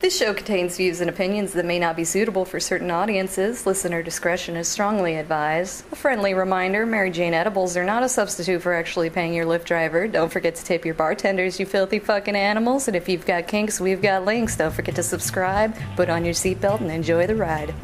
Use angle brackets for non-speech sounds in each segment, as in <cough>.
This show contains views and opinions that may not be suitable for certain audiences. Listener discretion is strongly advised. A friendly reminder Mary Jane edibles are not a substitute for actually paying your Lyft driver. Don't forget to tip your bartenders, you filthy fucking animals. And if you've got kinks, we've got links. Don't forget to subscribe, put on your seatbelt, and enjoy the ride.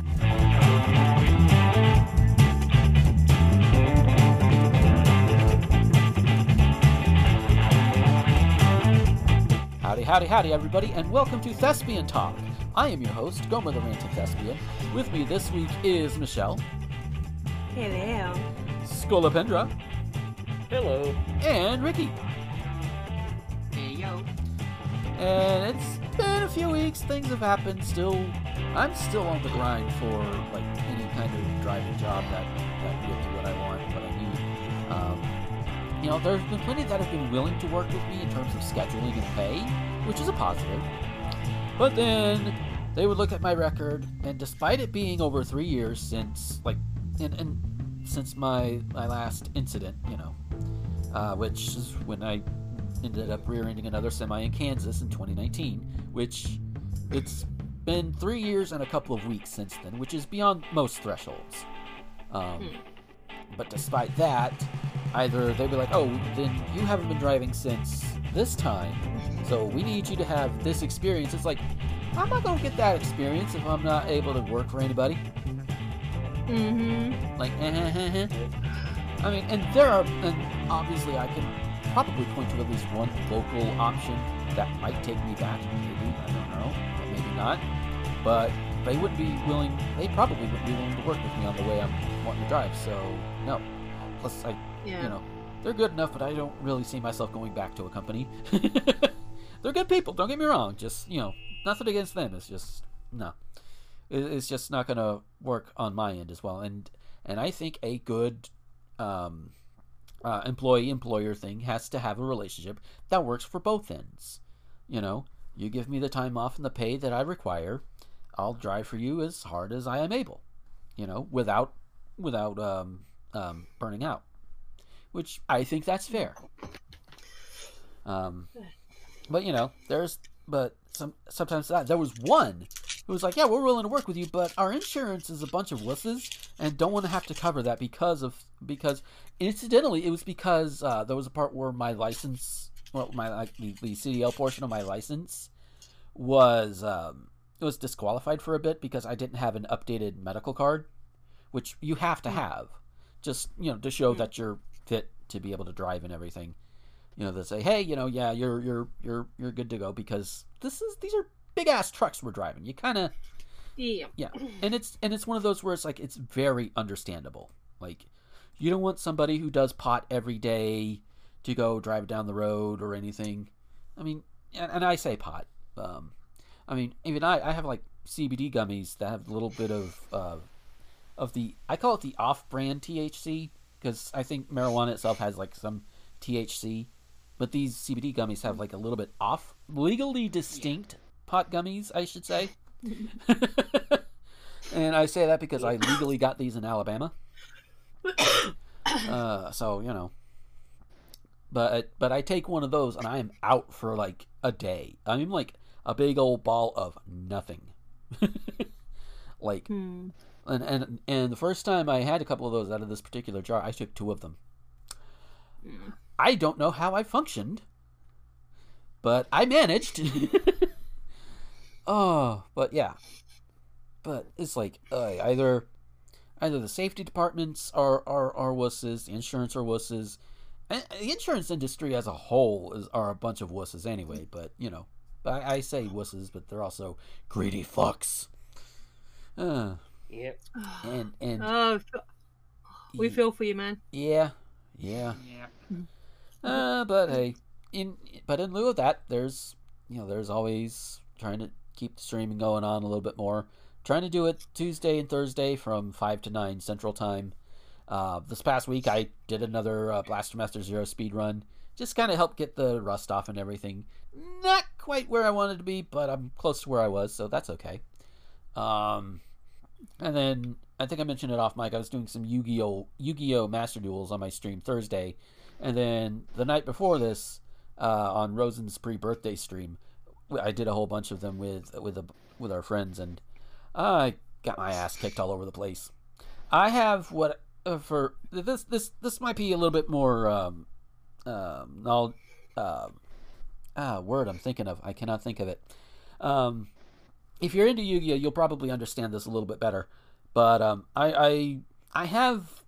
Howdy, howdy, howdy, everybody, and welcome to Thespian Talk. I am your host, Gomer the Ranting Thespian. With me this week is Michelle, Hello. Scolopendra, Hello. and Ricky. Hey, yo. And it's been a few weeks, things have happened. Still, I'm still on the grind for like any kind of driving job that that will do what I want, what I need. Um, you know, there's been plenty that have been willing to work with me in terms of scheduling and pay, which is a positive. But then they would look at my record, and despite it being over three years since, like, and, and since my my last incident, you know, uh, which is when I ended up rear-ending another semi in Kansas in 2019, which it's been three years and a couple of weeks since then, which is beyond most thresholds. Um, But despite that, either they'd be like, "Oh, then you haven't been driving since this time, so we need you to have this experience." It's like, I'm not gonna get that experience if I'm not able to work for anybody. Mm-hmm. Like. I mean, and there are, and obviously I can probably point to at least one local option that might take me back. Maybe I don't know, but maybe not. But they wouldn't be willing. They probably wouldn't be willing to work with me on the way I'm wanting to drive. So no. Plus, I, Yeah. you know, they're good enough, but I don't really see myself going back to a company. <laughs> they're good people. Don't get me wrong. Just you know, nothing against them. It's just no it- it's just not going to work on my end as well and and i think a good um, uh, employee employer thing has to have a relationship that works for both ends you know you give me the time off and the pay that i require i'll drive for you as hard as i am able you know without without um, um, burning out which i think that's fair. Um, but you know there's but some sometimes that there was one who was like, "Yeah, we're willing to work with you, but our insurance is a bunch of wusses and don't want to have to cover that because of because incidentally it was because uh, there was a part where my license, well, my like the, the CDL portion of my license was um, it was disqualified for a bit because I didn't have an updated medical card, which you have to have, just you know to show that you're fit to be able to drive and everything." You know, they say, "Hey, you know, yeah, you're you're you're you're good to go because this is these are big ass trucks we're driving. You kind of Yeah. yeah, and it's and it's one of those where it's like it's very understandable. Like you don't want somebody who does pot every day to go drive down the road or anything. I mean, and, and I say pot. Um, I mean, even I I have like CBD gummies that have a little bit of uh, of the I call it the off-brand THC because I think marijuana itself has like some THC, but these CBD gummies have like a little bit off legally distinct pot gummies, I should say. <laughs> and I say that because I legally got these in Alabama. Uh, so you know, but but I take one of those and I am out for like a day. I'm like a big old ball of nothing. <laughs> like Hmm. And and and the first time I had a couple of those out of this particular jar, I took two of them. I don't know how I functioned, but I managed. <laughs> oh, but yeah, but it's like uh, either either the safety departments are are are wusses, the insurance are wusses, and the insurance industry as a whole is are a bunch of wusses anyway. But you know, I, I say wusses, but they're also greedy fucks. Uh, Yep. and and Oh, we feel for you, man. yeah, yeah. Yeah. Uh, but hey, in but in lieu of that, there's you know there's always trying to keep the streaming going on a little bit more. Trying to do it Tuesday and Thursday from five to nine Central Time. Uh, this past week I did another uh, Blaster Master Zero speed run. Just kind of help get the rust off and everything. Not quite where I wanted to be, but I'm close to where I was, so that's okay. Um, and then I think I mentioned it off mic. I was doing some Yu-Gi-Oh! Yu-Gi-Oh! Master Duels on my stream Thursday, and then the night before this, uh, on Rosen's pre-birthday stream, I did a whole bunch of them with with a, with our friends, and I got my ass kicked all over the place. I have what uh, for this this this might be a little bit more um um no uh, ah word I'm thinking of I cannot think of it. Um, if you're into Yu-Gi-Oh, you'll probably understand this a little bit better. But um, I I I have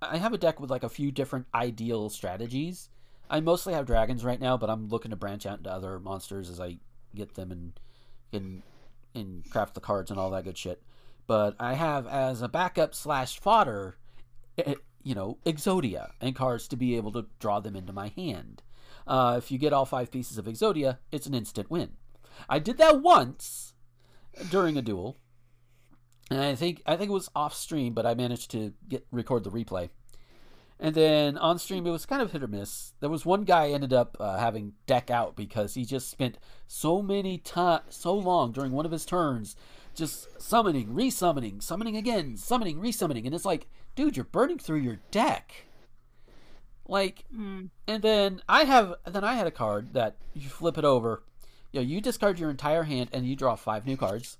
I have a deck with like a few different ideal strategies. I mostly have dragons right now, but I'm looking to branch out into other monsters as I get them and and and craft the cards and all that good shit. But I have as a backup slash fodder, eh, you know, Exodia and cards to be able to draw them into my hand. Uh, if you get all five pieces of Exodia, it's an instant win. I did that once during a duel, and I think I think it was off stream, but I managed to get record the replay. And then on stream, it was kind of hit or miss. There was one guy ended up uh, having deck out because he just spent so many time, so long during one of his turns, just summoning, resummoning, summoning again, summoning, resummoning, and it's like, dude, you're burning through your deck. Like, Mm. and then I have, then I had a card that you flip it over, you know, you discard your entire hand and you draw five new cards.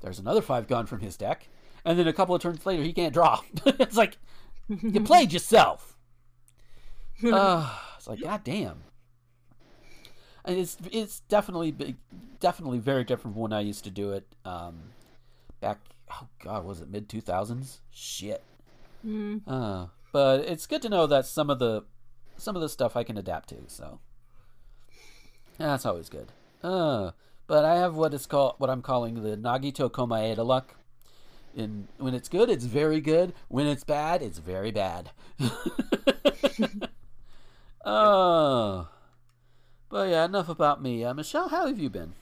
There's another five gone from his deck, and then a couple of turns later, he can't draw. <laughs> it's like you <laughs> played yourself. <laughs> uh, it's like god damn. And it's it's definitely definitely very different from when I used to do it. Um, back oh god, was it mid two thousands? Shit. Mm. Uh, but it's good to know that some of the some of the stuff I can adapt to. So that's always good. Uh, but I have what is called what I'm calling the Nagito Komaeda luck. In when it's good, it's very good. When it's bad, it's very bad. <laughs> Oh, but yeah, enough about me. Uh, Michelle, how have you been?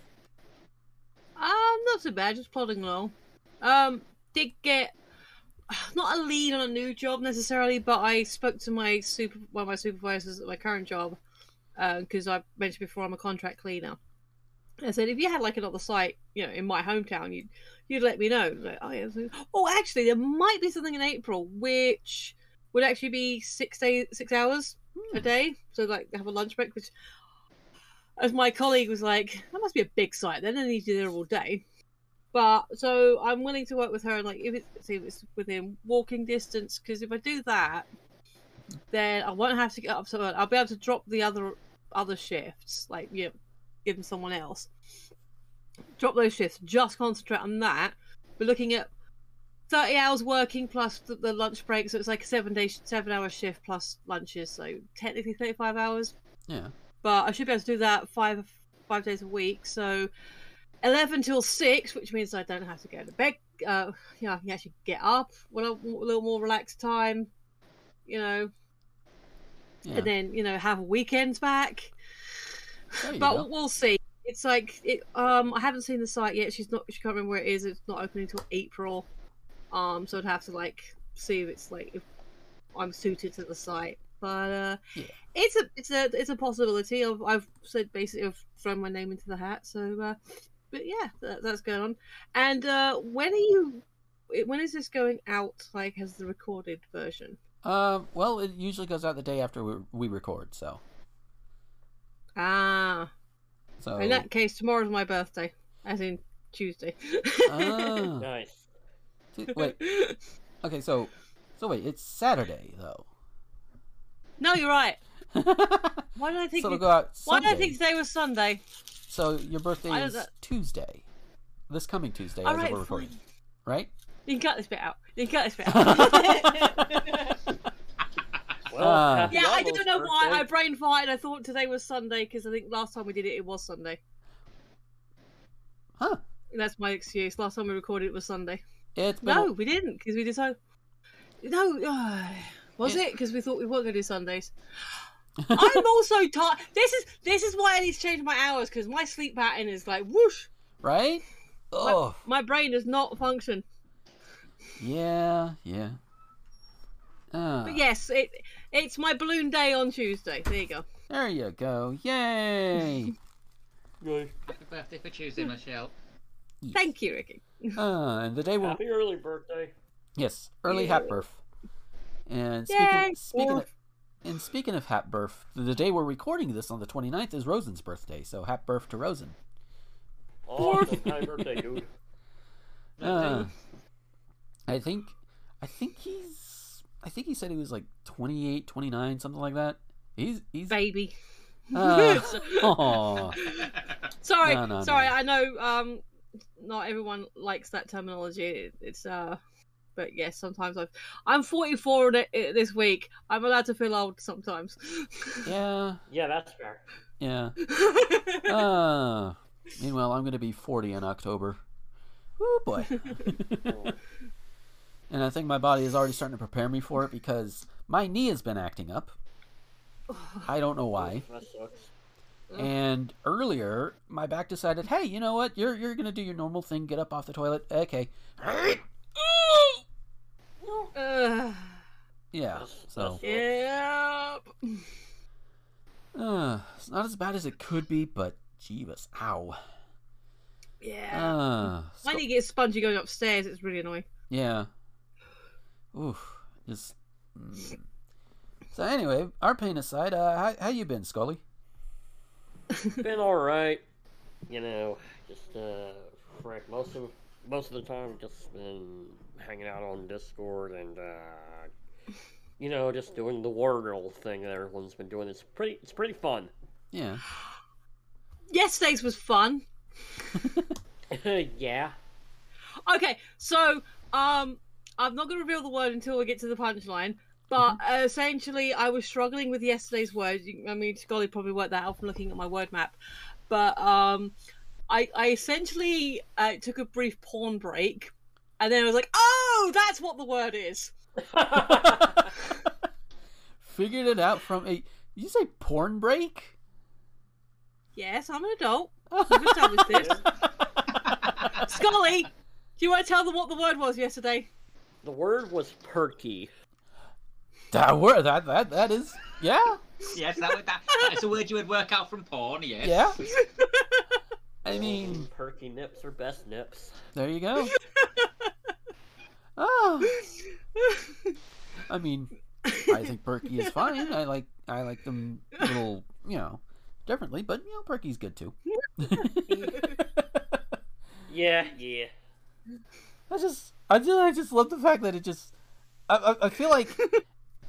Um, not so bad, just plodding along. Um, did get not a lead on a new job necessarily, but I spoke to my super one of my supervisors at my current job because I mentioned before I'm a contract cleaner. I said if you had like another site, you know, in my hometown, you'd you'd let me know. Like, oh, yeah. oh, actually, there might be something in April which would actually be six days, six hours hmm. a day. So like have a lunch break, which, as my colleague was like, that must be a big site. Then I need to do there all day. But so I'm willing to work with her, and like if it's see if it's within walking distance, because if I do that, then I won't have to get up so. I'll be able to drop the other other shifts, like you know, give them someone else. Drop those shifts, just concentrate on that. We're looking at thirty hours working plus the, the lunch break, so it's like a seven day, seven hour shift plus lunches, so technically thirty five hours. Yeah. But I should be able to do that five five days a week. So eleven till six, which means I don't have to go to bed. Uh, you know, I can actually get up when I want a little more relaxed time. You know, Yeah. and then you know have weekends back. But go. we'll see. It's like it. Um, I haven't seen the site yet. She's not. She can't remember where it is. It's not opening until April. Um, so I'd have to like see if it's like if I'm suited to the site. But uh, Yeah. it's a it's a it's a possibility. I've I've said basically I've thrown my name into the hat. So, uh, but yeah, that, that's going on. And uh, when are you? When is this going out? Like as the recorded version? Um, well, it usually goes out the day after we, we record, so Ah, so in that case, tomorrow's my birthday, as in Tuesday. Ah. <laughs> Nice. wait. Okay, so so wait, it's Saturday though. No, you're right. <laughs> Why did I think? it'll you- go out Why did I Sunday. think today was Sunday? So your birthday is know. Tuesday. This coming Tuesday All as right, we're recording. fine. Right? You can cut this bit out. You can cut this bit <laughs> out. Well, Ah. yeah, I don't know why. I brain farted. I thought today was Sunday because I think last time we did it, it was Sunday. Huh. That's my excuse. Last time we recorded, it was Sunday. It's been No, we didn't because we decided. No, uh, was Yeah. it? Because we thought we weren't going to do Sundays. <laughs> I'm also tired. This is this is why I need to change my hours because my sleep pattern is like whoosh. right? Oh, My brain does not function. yeah, yeah. Ah, But yes, it it's my balloon day on Tuesday. There you go. there you go. Yay! <laughs> Good. Happy birthday for Tuesday, Michelle. Thank you, Ricky. uh, and the day will Happy early birthday. yes, early Yeah. hat birth. And Yay! speaking speaking of, and speaking of hat birth, the day we're recording this on the 29th is Rosen's birthday. So hat birth to Rosen. Awesome. Happy birthday, dude. Uh, I think, I think he's, I think he said he was like 28, 29, something like that. He's, he's, Baby. <laughs> <laughs> uh, sorry, No, no, sorry. no. I know um, not everyone likes that terminology. It's uh, but yes, sometimes I've. I'm 44 in it- it this week. I'm allowed to feel old sometimes. yeah, <laughs> Yeah, that's fair. yeah. Uh, meanwhile, I'm going to be 40 in October. Oh boy. And I think my body is already starting to prepare me for it because my knee has been acting up. I don't know why. And earlier, my back decided, "Hey, you know what? You're you're gonna do your normal thing. Get up off the toilet. Okay." Yeah. So yep. <sighs> uh, it's not as bad as it could be, but jeebus, ow. Yeah. Uh, When you get spongy going upstairs, it's really annoying. yeah. Oof. Just. mm. So anyway, our pain aside, uh, how how you been, Scully? <laughs> Been alright. You know, just uh frick most of most of the time just been hanging out on Discord and uh you know, just doing the Wordle thing that everyone's been doing. It's pretty it's pretty fun. Yeah. Yesterday's was fun. <laughs> yeah. Okay, so um, I'm not going to reveal the word until we get to the punchline. But uh, essentially, I was struggling with yesterday's word. I mean, Scully probably worked that out from looking at my word map. But um, I, I essentially uh, took a brief porn break, and then I was like, "Oh, that's what the word is." <laughs> Figured it out from a. Did you say porn break? Yes, I'm an adult. We've established this. <laughs> Scully, do you want to tell them what the word was yesterday? The word was perky. That word. That that that is. Yeah. yes, that, would, that that's a word you would work out from porn. Yes. Yeah. <laughs> I mean, mm, perky nips are best nips. there you go. Oh. <laughs> I mean, I think Perky is fine. <laughs> I like I like them a little, you know, differently, but you know, Perky's good too. Yeah, yeah. I just I just I just love the fact that it just I I, I feel like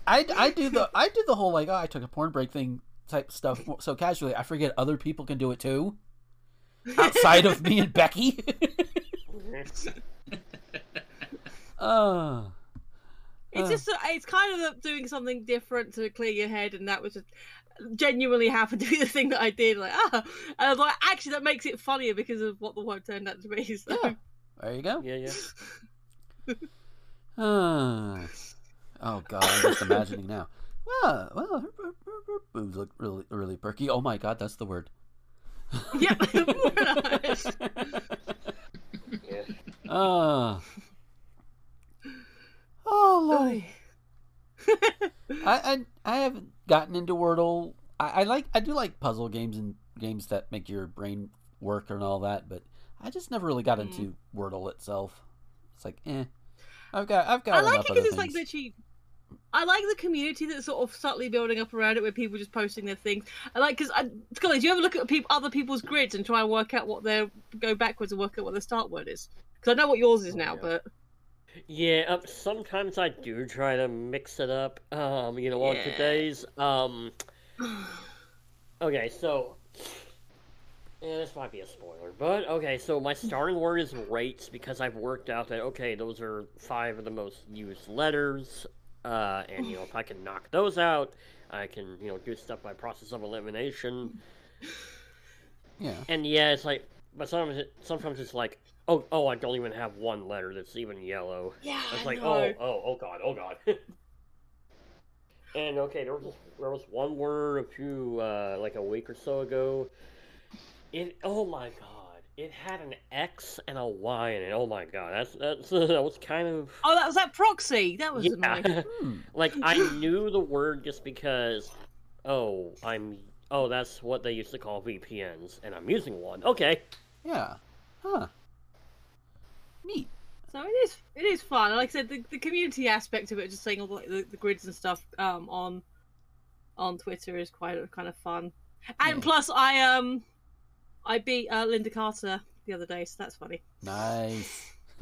I I do the I do the whole like oh I took a porn break thing type stuff so casually I forget other people can do it too outside of me and Becky. <laughs> uh, It's Uh. just uh, it's kind of doing something different to clear your head, and that was just genuinely happened to <laughs> be the thing that I did. Like ah, and I was like, actually, that makes it funnier because of what the word turned out to be. So. yeah, there you go. yeah, yeah. <laughs> Uh, oh god, I'm just imagining now. Ah, well, her, her, her, boobs look really really perky. Oh my god, that's the word. yeah, <laughs> yeah. <laughs> Uh, oh lord. <laughs> I, I I haven't gotten into Wordle. I, I like I do like puzzle games and games that make your brain work and all that, but I just never really got Mm. into Wordle itself. It's like, eh. I've got I've got I like it because it's like things. literally. I like the community that's sort of subtly building up around it, where people just posting their things. I like because Scully, do you ever look at peop other people's grids and try and work out what their go backwards and work out what their start word is? Because I know what yours is Oh, now, yeah. but Yeah, um, sometimes I do try to mix it up. Um, you know, on Yeah. today's um. <sighs> Okay, so. Yeah, this might be a spoiler, but okay. So my starting word is rates because I've worked out that okay, those are five of the most used letters, uh, and you know if I can knock those out, I can you know do stuff by process of elimination. yeah. And yeah, it's like, but sometimes it, sometimes it's like, oh oh, I don't even have one letter that's even yellow. yeah, I was I like, know. oh, oh, oh god, oh god. <laughs> and okay, there was there was one word a few uh, like a week or so ago. It oh my god, it had an X and a Y in it. Oh my god, that's that's <laughs> that was kind of Oh, that was that proxy. That was annoying. yeah. <laughs> Hmm. like I knew the word just because. Oh, I'm. Oh, that's what they used to call VPNs, and I'm using one. Okay. Yeah. Huh. Neat. So it is it is fun. Like I said, the, the community aspect of it, just saying all the, the, the grids and stuff um, on on Twitter is quite kind of fun. And Yeah. plus, I um I beat uh, Lynda Carter the the other day, so that's funny. Nice. <laughs> <laughs>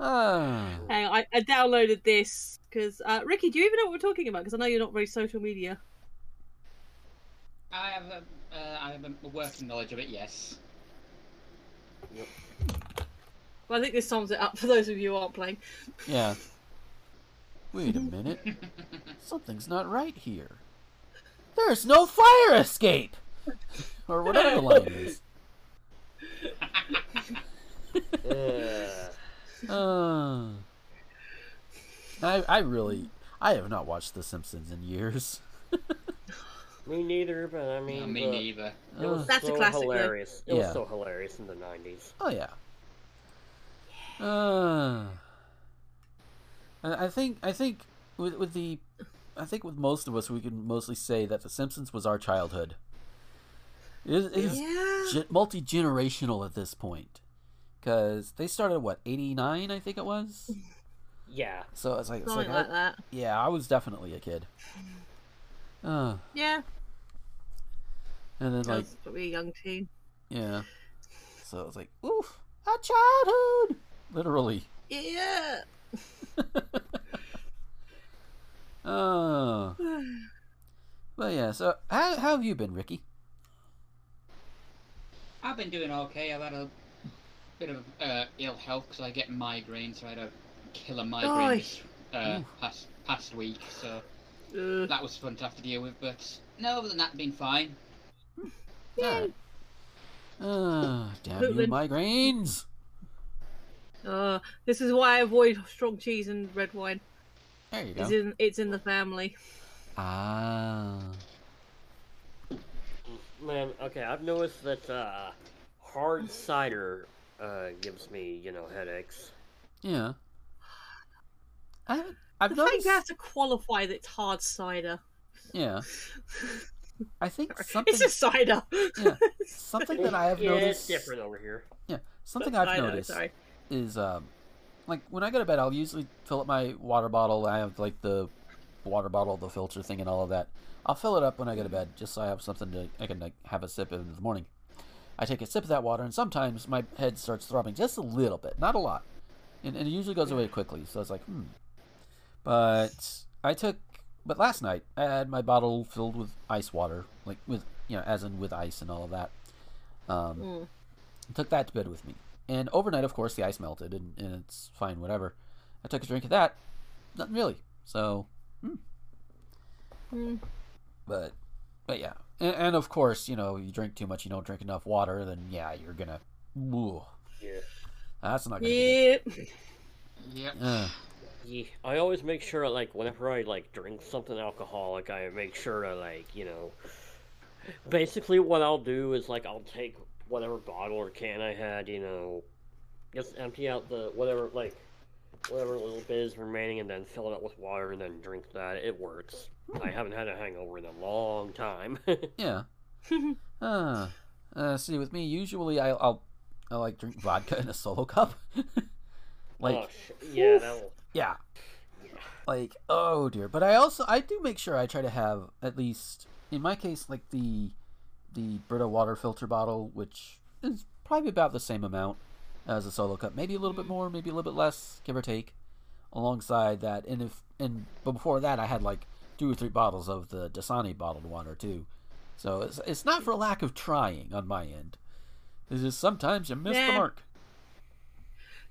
Hang I, I downloaded this because uh, Ricky, do you even know what we're talking about? Because I know you're not very social media. I have a, uh, I have a working knowledge of it. Yes. Well, I think this sums it up for those of you who aren't playing. Yeah. <laughs> Wait a minute. Something's not right here. There's no fire escape! Or whatever the line is. Uh, <laughs> Uh, I, I really. I have not watched The Simpsons in years. <laughs> me neither, but I mean, No, me neither. It was That's a so classic, hilarious. It Yeah. was so hilarious in the '90s. Oh yeah. Uh, I I think I think with with the I think with most of us we can mostly say that The Simpsons was our childhood. It is, it is Yeah. multi generational at this point because they started what eighty nine I think it was. Yeah. So it's like it's Something like like I- that. yeah, I was definitely a kid. Uh, Yeah. and then I like was probably a young teen. yeah, so it's like oof, a childhood, literally. Yeah. <laughs> Oh. Well, yeah. So, how, how have you been, Ricky? I've been doing okay. I've had a bit of uh, ill health because I get migraines. So I had a killer migraine Oy. this uh, past past week. So Uh, that was fun to have to deal with. But no, other than that, been fine. Alright. Ah, damn you, migraines. uh, this is why I avoid strong cheese and red wine. There you It's in, it's in the family. Ah. Man, okay, I've noticed that uh, hard cider uh, gives me, you know, headaches. Yeah. I haven't. I've The fact you have to qualify that it's hard cider. Yeah. <laughs> I think something. It's a cider. Yeah. Something <laughs> that I have yeah, noticed. it's different over here. Yeah. Something I've I know, noticed sorry. is um, like when I go to bed, I'll usually fill up my water bottle. I have like the water bottle, the filter thing, and all of that. I'll fill it up when I go to bed, just so I have something to I can like have a sip in the morning. I take a sip of that water, and sometimes my head starts throbbing just a little bit, not a lot, and, and it usually goes away quickly. So it's like, hmm. But I took, but last night I had my bottle filled with ice water, like with you know, as in with ice and all of that. Um, Mm. took that to bed with me. And overnight, of course, the ice melted, and, and it's fine, whatever. I took a drink of that. Nothing really. So, Mm. but, but yeah. And, and of course, you know, you drink too much, you don't drink enough water, then yeah, you're gonna. Ooh, Yeah. that's not gonna be Yep. Yep. good. Uh, Yeah, I always make sure, like, whenever I like drink something alcoholic, I make sure to like, you know, basically what I'll do is like I'll take whatever bottle or can I had, you know, just empty out the whatever like whatever little bit is remaining, and then fill it up with water, and then drink that. It works. I haven't had a hangover in a long time. <laughs> yeah. <laughs> Uh, uh, see, with me, usually I, I'll, I like drink vodka in a solo cup. <laughs> like, oh, sh- yeah, that'll. Yeah. Like, oh dear. But I also I do make sure I try to have at least in my case like the the Brita water filter bottle, which is probably about the same amount as a solo cup. Maybe a little bit more, maybe a little bit less, give or take. Alongside that, and if and but before that I had like two or three bottles of the Dasani bottled water too. So it's it's not for lack of trying on my end. It's just sometimes you miss the mark.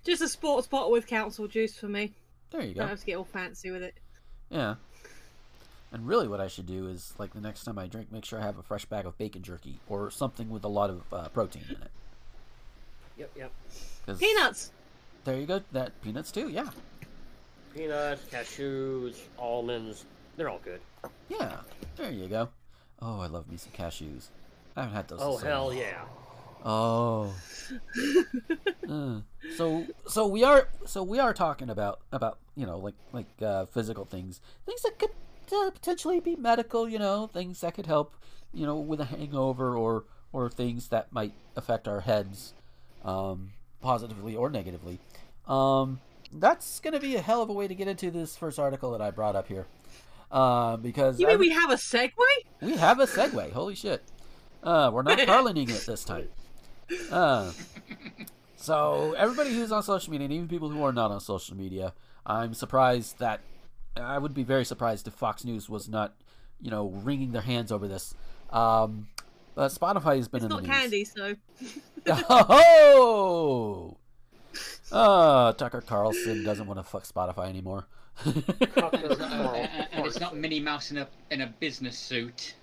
Just a sports bottle with council juice for me. There you go. Don't have to get all fancy with it. Yeah. And really, what I should do is, like, the next time I drink, make sure I have a fresh bag of bacon jerky or something with a lot of uh, protein in it. Yep, yep. 'Cause- Peanuts. There you go. That peanuts too. Yeah. Peanuts, cashews, almonds. They're all good. Yeah. There you go. Oh, I love me some cashews. I haven't had those. in Oh so hell long. yeah. Oh. <laughs> Uh, so so we are so we are talking about about you know like like uh, physical things things that could uh, potentially be medical you know things that could help you know with a hangover or or things that might affect our heads um, positively or negatively. Um, that's gonna be a hell of a way to get into this first article that I brought up here. Uh, because You mean we have a segue? we have a segue. Holy shit. Uh, we're not Carlining it this time. Uh, so everybody who's on social media, and even people who are not on social media, I'm surprised that I would be very surprised if Fox News was not, you know, wringing their hands over this. Um, but Spotify has been It's in the not news. candy, so <laughs> Oh! Uh, Tucker Carlson doesn't want to fuck Spotify anymore. And it's not, and it's not Minnie Mouse in a in a business suit.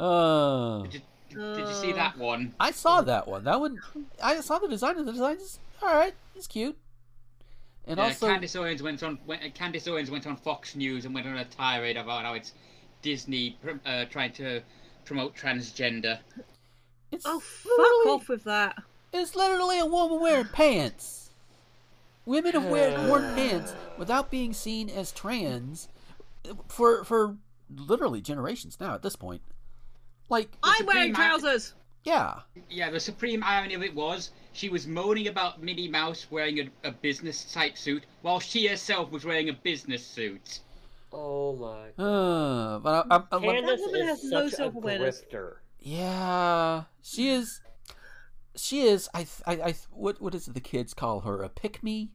uh, Did, did you see that one? I saw that one. That one, I saw the design. and The design is all right. It's cute. And Yeah, also, Candace Owens went on. Went, Candace Owens went on Fox News and went on a tirade about how it's Disney uh, trying to promote transgender. it's oh fuck off with that. it's literally a woman wearing pants. Women have wear, <sighs> worn pants without being seen as trans for for literally generations now. At this point, like I'm wearing Supreme Act- trousers. Yeah, Yeah, the supreme irony of it was she was moaning about Minnie Mouse wearing a, a business type suit while she herself was wearing a business suit. Oh my. uh, but I, I, I, Candace woman is has no such a self-awareness. grifter. Yeah, she is. She is. I. I. I. What. What is it? The kids call her a pick me.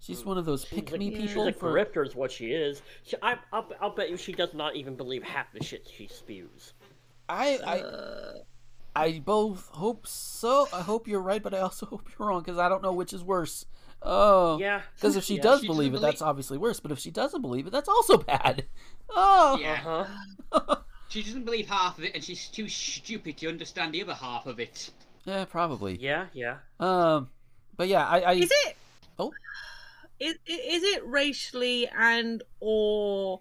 She's one of those pick a, me she's people. a For, grifter is what she is. She, I, I'll, I'll bet you she does not even believe half the shit she spews. I. I. Uh, I both hope so. I hope you're right, but I also <laughs> hope you're wrong because I don't know which is worse. Oh. Yeah. Because if she <laughs> Yeah, does she believe it, doesn't that's obviously worse. But if she doesn't believe it, that's also bad. Oh. Yeah, Uh-huh. <laughs> she doesn't believe half of it, and she's too stupid to understand the other half of it. Yeah, probably. Yeah, yeah. Um. But yeah, I. I is it? Oh. Is, is it racially and or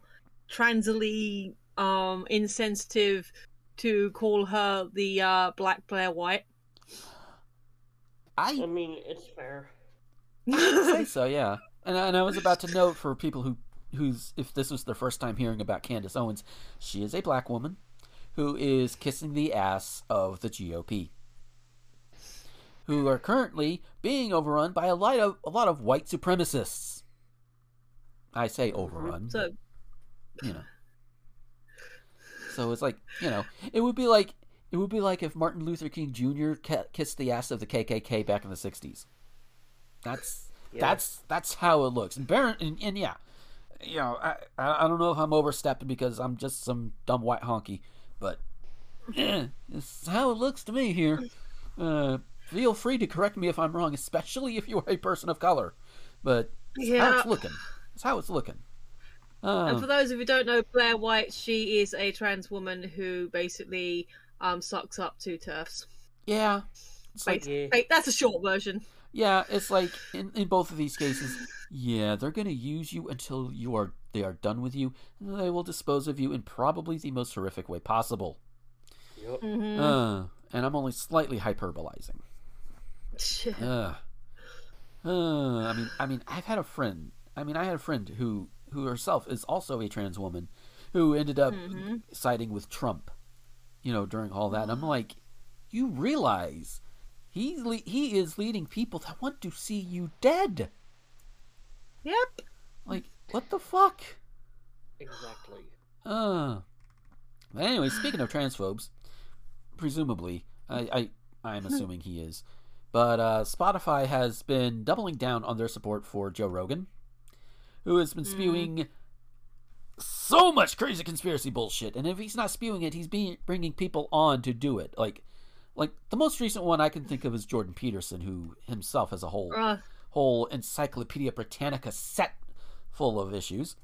transly um insensitive to call her the uh, Black Blair White? I I mean, it's fair. <laughs> say so, yeah. And, I- and I was about to note for people who who's if this was their first time hearing about Candace Owens, she is a black woman who is kissing the ass of the GOP, who are currently being overrun by a lot of a lot of white supremacists. I say overrun, So you know. So it's like you know, it would be like it would be like if Martin Luther King Jr. kissed the ass of the KKK back in the '60s. That's Yeah. that's that's how it looks. And Baron and, and yeah, you know, I I don't know if I'm overstepping because I'm just some dumb white honky, but <clears throat> it's how it looks to me here. Uh, feel free to correct me if I'm wrong, especially if you are a person of color. But it's how Yeah. it's looking. It's how it's looking. And Uh, for those of you who don't know, Blair White, she is a trans woman who basically um, sucks up two TERFs. yeah, it's like Yeah. Wait, that's a short version. Yeah, it's like in, in both of these cases, yeah, they're gonna use you until you are they are done with you, and they will dispose of you in probably the most horrific way possible. Yep. Mhm. Uh, and I'm only slightly hyperbolizing. <laughs> Uh, uh, I mean, I mean, I've had a friend. I mean, I had a friend who who herself is also a trans woman, who ended up Mhm. siding with Trump. You know, during all that, and I'm like, you realize he le- he is leading people that want to see you dead. Yep. Like, what the fuck? Exactly. Uh. But anyway, speaking of transphobes, presumably, I, I I'm assuming he is, but uh, Spotify has been doubling down on their support for Joe Rogan, who has been spewing so much crazy conspiracy bullshit, and if he's not spewing it, he's being bringing people on to do it. Like, like the most recent one I can think of is Jordan Peterson, who himself has a whole Uh, whole Encyclopedia Britannica set full of issues.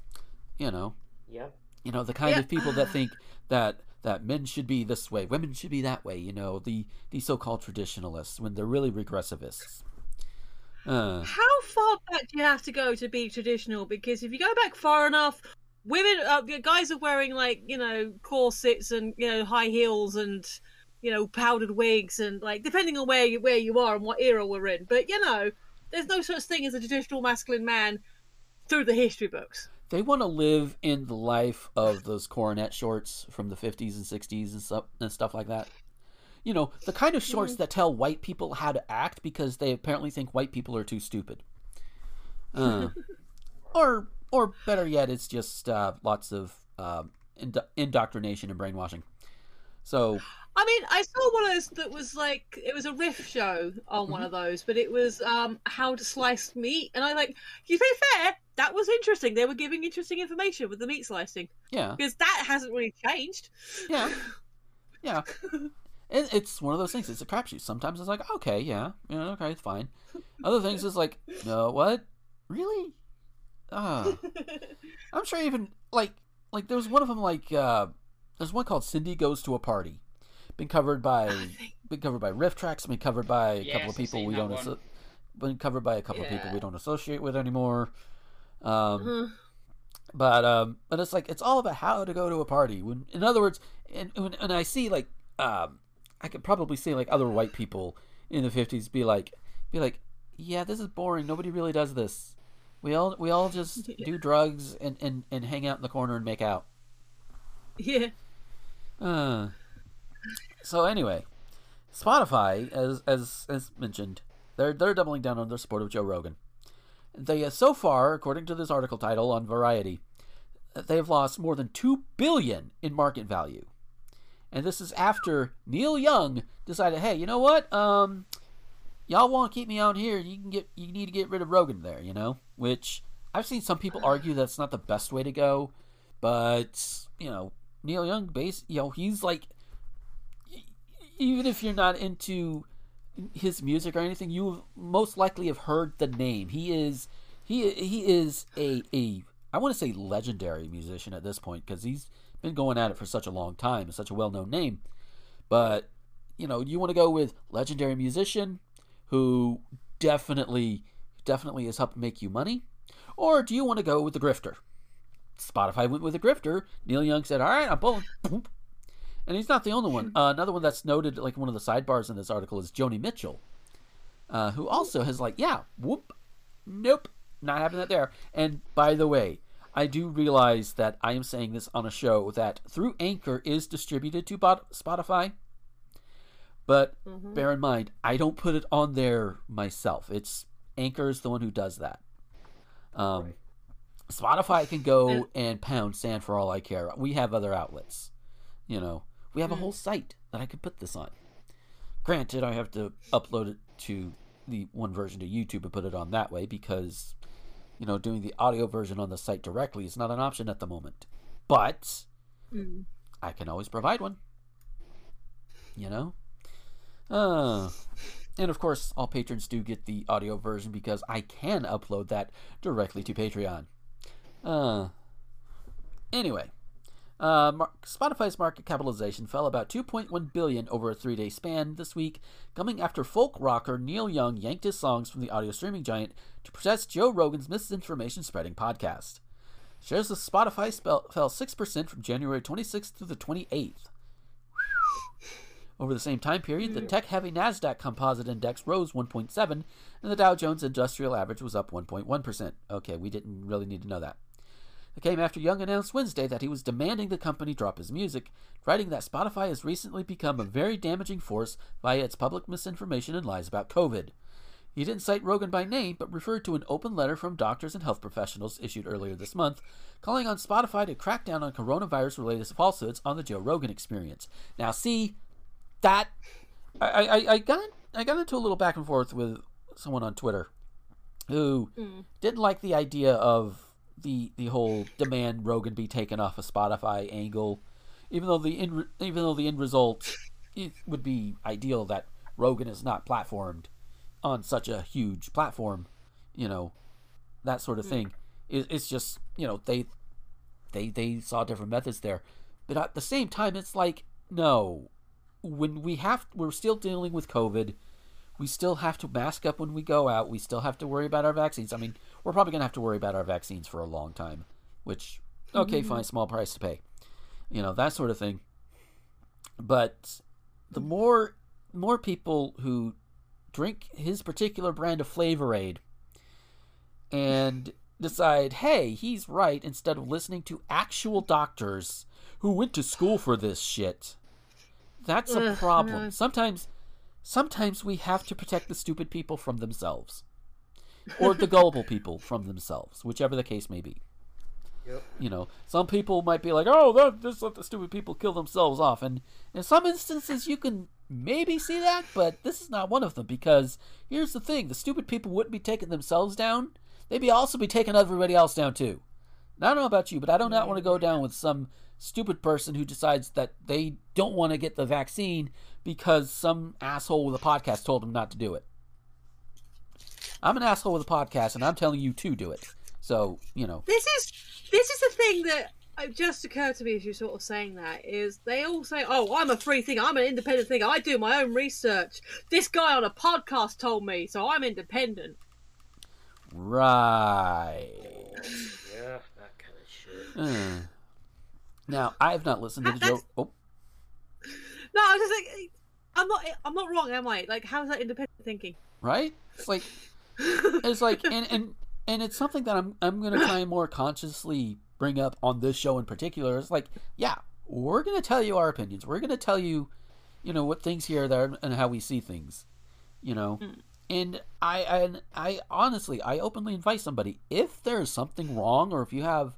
You know, Yep. you know the kind Yeah. of people that think <sighs> that that men should be this way women should be that way you know the the so-called traditionalists when they're really regressivists uh, how far back do you have to go to be traditional? Because if you go back far enough, women, uh, guys are wearing like you know corsets and you know high heels and you know powdered wigs and like depending on where you where you are and what era we're in. But you know, there's no such thing as a traditional masculine man through the history books. they want to live in the life of those coronet shorts from the 50s and 60s and stuff and stuff like that you know the kind of shorts that tell white people how to act because they apparently think white people are too stupid uh, <laughs> or or better yet it's just uh, lots of uh, ind- indoctrination and brainwashing so I mean, I saw one of those that was like it was a riff show on one Mhm. of those, but it was um how to slice meat, and I like. You be fair, that was interesting. They were giving interesting information with the meat slicing Yeah, because that hasn't really changed. yeah, <laughs> yeah. It, it's one of those things. It's a crapshoot. Sometimes it's like, okay, yeah, yeah, okay, it's fine. Other things is like, no, what? Really? Ah. <laughs> I'm sure even like like there was one of them like uh there's one called Cindy Goes to a Party. Been covered by been covered by RiffTrax, been covered by a Yes, couple of people we don't asso- been covered by a couple of people we don't associate with anymore. Um Uh-huh. but um but it's like it's all about how to go to a party. When in other words, and when and I see like um I could probably see like other white people in the 50s be like be like, "Yeah, this is boring. Nobody really does this." We all we all just <laughs> do drugs and, and, and hang out in the corner and make out. yeah. Uh, so anyway, Spotify, as as as mentioned, they're they're doubling down on their support of Joe Rogan. They uh, so far, according to this article title on Variety, they have lost more than two billion in market value, and this is after Neil Young decided, hey, you know what? Um, y'all want to keep me on here? You can get you need to get rid of Rogan there, you know. Which I've seen some people argue that's not the best way to go, but you know, Neil Young, base, you know, he's like, even if you're not into his music or anything, you most likely have heard the name. He is, he he is a a I want to say legendary musician at this point because he's been going at it for such a long time. It's such a well known name, but you know, you want to go with legendary musician who definitely definitely has helped make you money, or do you want to go with the grifter? Spotify went with a grifter. Neil Young said, "All right, I'm pulling." And he's not the only one. <laughs> Uh, another one that's noted, like one of the sidebars in this article, is Joni Mitchell, uh, who also has like, "Yeah, whoop, nope, not having that there." And by the way, I do realize that I am saying this on a show that through Anchor is distributed to Spotify, but Mhm. bear in mind, I don't put it on there myself. It's Anchor is the one who does that. Um, Spotify can go And- pound sand for all I care. We have other outlets. You know, we have a Mm. whole site that I could put this on. Granted, I have to upload it to the one version to YouTube and put it on that way because, you know, doing the audio version on the site directly is not an option at the moment. But Mm. I can always provide one. You know? Uh, and of course, all patrons do get the audio version because I can upload that directly to Patreon. Uh, anyway, uh, Mar- Spotify's market capitalization fell about 2.1 billion over a three-day span this week, coming after folk rocker Neil Young yanked his songs from the audio streaming giant to protest Joe Rogan's misinformation spreading podcast. Shares of Spotify spell, fell 6% from January 26th through the 28th. Over the same time period, the tech heavy NASDAQ composite index rose 1.7, and the Dow Jones Industrial Average was up 1.1%. Okay, we didn't really need to know that. It came after Young announced Wednesday that he was demanding the company drop his music, writing that Spotify has recently become a very damaging force via its public misinformation and lies about COVID. He didn't cite Rogan by name, but referred to an open letter from doctors and health professionals issued earlier this month, calling on Spotify to crack down on coronavirus related falsehoods on the Joe Rogan experience. Now, see, that. I, I, I, got, I got into a little back and forth with someone on Twitter who Mm. didn't like the idea of the the whole demand Rogan be taken off a Spotify angle, even though the end, even though the end result it would be ideal that Rogan is not platformed on such a huge platform, you know, that sort of hmm. thing. It, it's just you know they they they saw different methods there, but at the same time, it's like no, when we have we're still dealing with COVID. We still have to mask up when we go out. We still have to worry about our vaccines. I mean, we're probably going to have to worry about our vaccines for a long time, which, okay, mm-hmm. fine, small price to pay. You know, that sort of thing. But the more more people who drink his particular brand of Flavor Aid and decide, hey, he's right, instead of listening to actual doctors who went to school for this shit, that's a Ugh, problem. no. Sometimes sometimes we have to protect the stupid people from themselves or the gullible people from themselves whichever the case may be Yep. You know, some people might be like, "Oh, that, just let the stupid people kill themselves off," and in some instances you can maybe see that, but this is not one of them because here's the thing: the stupid people wouldn't be taking themselves down; they'd be also be taking everybody else down too. Now, I don't know about you, but I do not want to go down with some stupid person who decides that they don't want to get the vaccine because some asshole with a podcast told them not to do it. I'm an asshole with a podcast, and I'm telling you to do it. So you know, This is this is the thing that uh, just occurred to me as you're sort of saying that is they all say, "Oh, I'm a free thinker. I'm an independent thinker. I do my own research. This guy on a podcast told me, so I'm independent." right? Yeah, that kind of shit. Uh. Now, I have not listened to the Joe. Oh, No, I was just like, I'm not, I'm not wrong, am I? Like, how's that independent thinking? right? It's like it's like <laughs> and and and it's something that I'm I'm gonna try and more consciously bring up on this show in particular. It's like, yeah, we're gonna tell you our opinions. We're gonna tell you, you know, what things here there and how we see things. You know. Mm. And I and I honestly I openly invite somebody if there's something wrong or if you have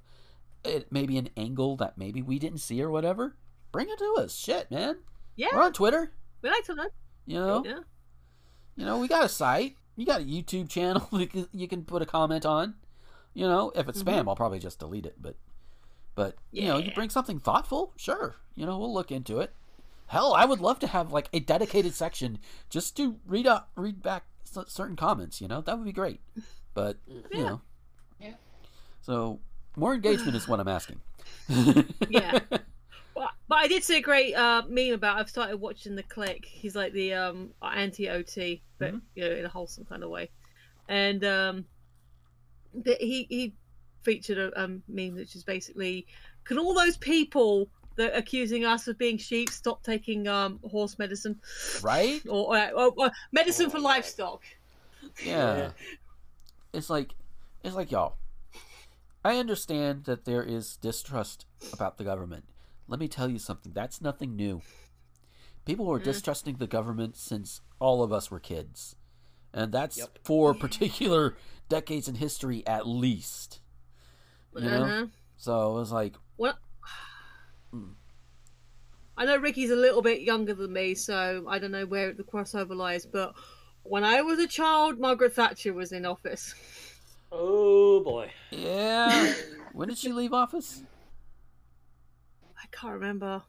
it maybe an angle that maybe we didn't see or whatever, bring it to us. Shit, man. Yeah, We're on Twitter. we like to know. You know. Yeah. You know, we got a site. You got a YouTube channel <laughs> you can, you can put a comment on. You know, if it's spam, mm-hmm. I'll probably just delete it. But, but you know, you bring something thoughtful, sure. You know, we'll look into it. Hell, I would love to have like a dedicated section just to read up, read back certain comments. You know, that would be great. But you know, Yeah. so more engagement is what I'm asking. <laughs> Yeah. But, I did see a great uh, meme about. I've started watching the Click. He's like the um, anti-OT, but you know, in a wholesome kind of way. And um, the, he he featured a um, meme which is basically, can all those people that are accusing us of being sheep stop taking um, horse medicine right? <laughs> or, or, or, or medicine Oh for livestock? Yeah. It's like it's like y'all. I understand that there is distrust about the government. Let me tell you something. That's nothing new. People were distrusting the government since all of us were kids. And that's Yep. for <laughs> particular decades in history at least. You? Uh-huh. So it was like, Well, Hmm. <sighs> I know Ricky's a little bit younger than me, so I don't know where the crossover lies. But when I was a child, Margaret Thatcher was in office. Oh boy. yeah. <laughs> when did she leave office? I can't remember.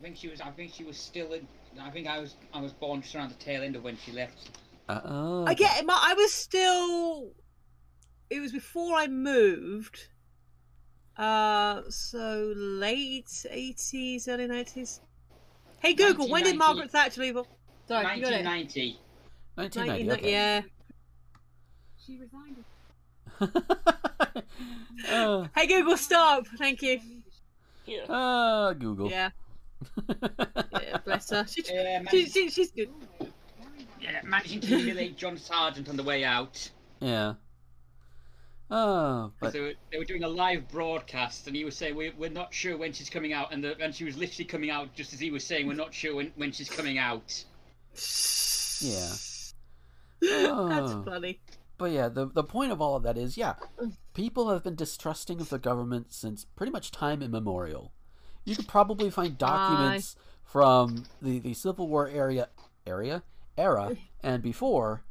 I think she was. I think she was still in. I think I was. I was born just around the tail end of when she left. Uh-uh. I get it. my- I was still. It was before I moved. Uh, so late eighties, early nineties. Hey Google, when did Margaret Thatcher leave? office? Sorry, you got it. 1990. 1990. 1990, Okay. Yeah. She resigned. <laughs> uh, Hey Google, stop. Thank you. Yeah. uh, Google. Yeah. <laughs> Yeah. Bless her. She, Yeah, she, she, she's good. yeah, managing to humiliate John Sergeant on the way out. Yeah. Oh, but They were, they were doing a live broadcast, and he was saying, we're, "We're not sure when she's coming out," and the, and she was literally coming out just as he was saying, "We're not sure when, when she's coming out." <laughs> yeah. That's Oh. funny. But yeah, the the point of all of that is, yeah, mm. people have been distrusting of the government since pretty much time immemorial. You could probably find <laughs> documents from the, the Civil War area area era <laughs> and before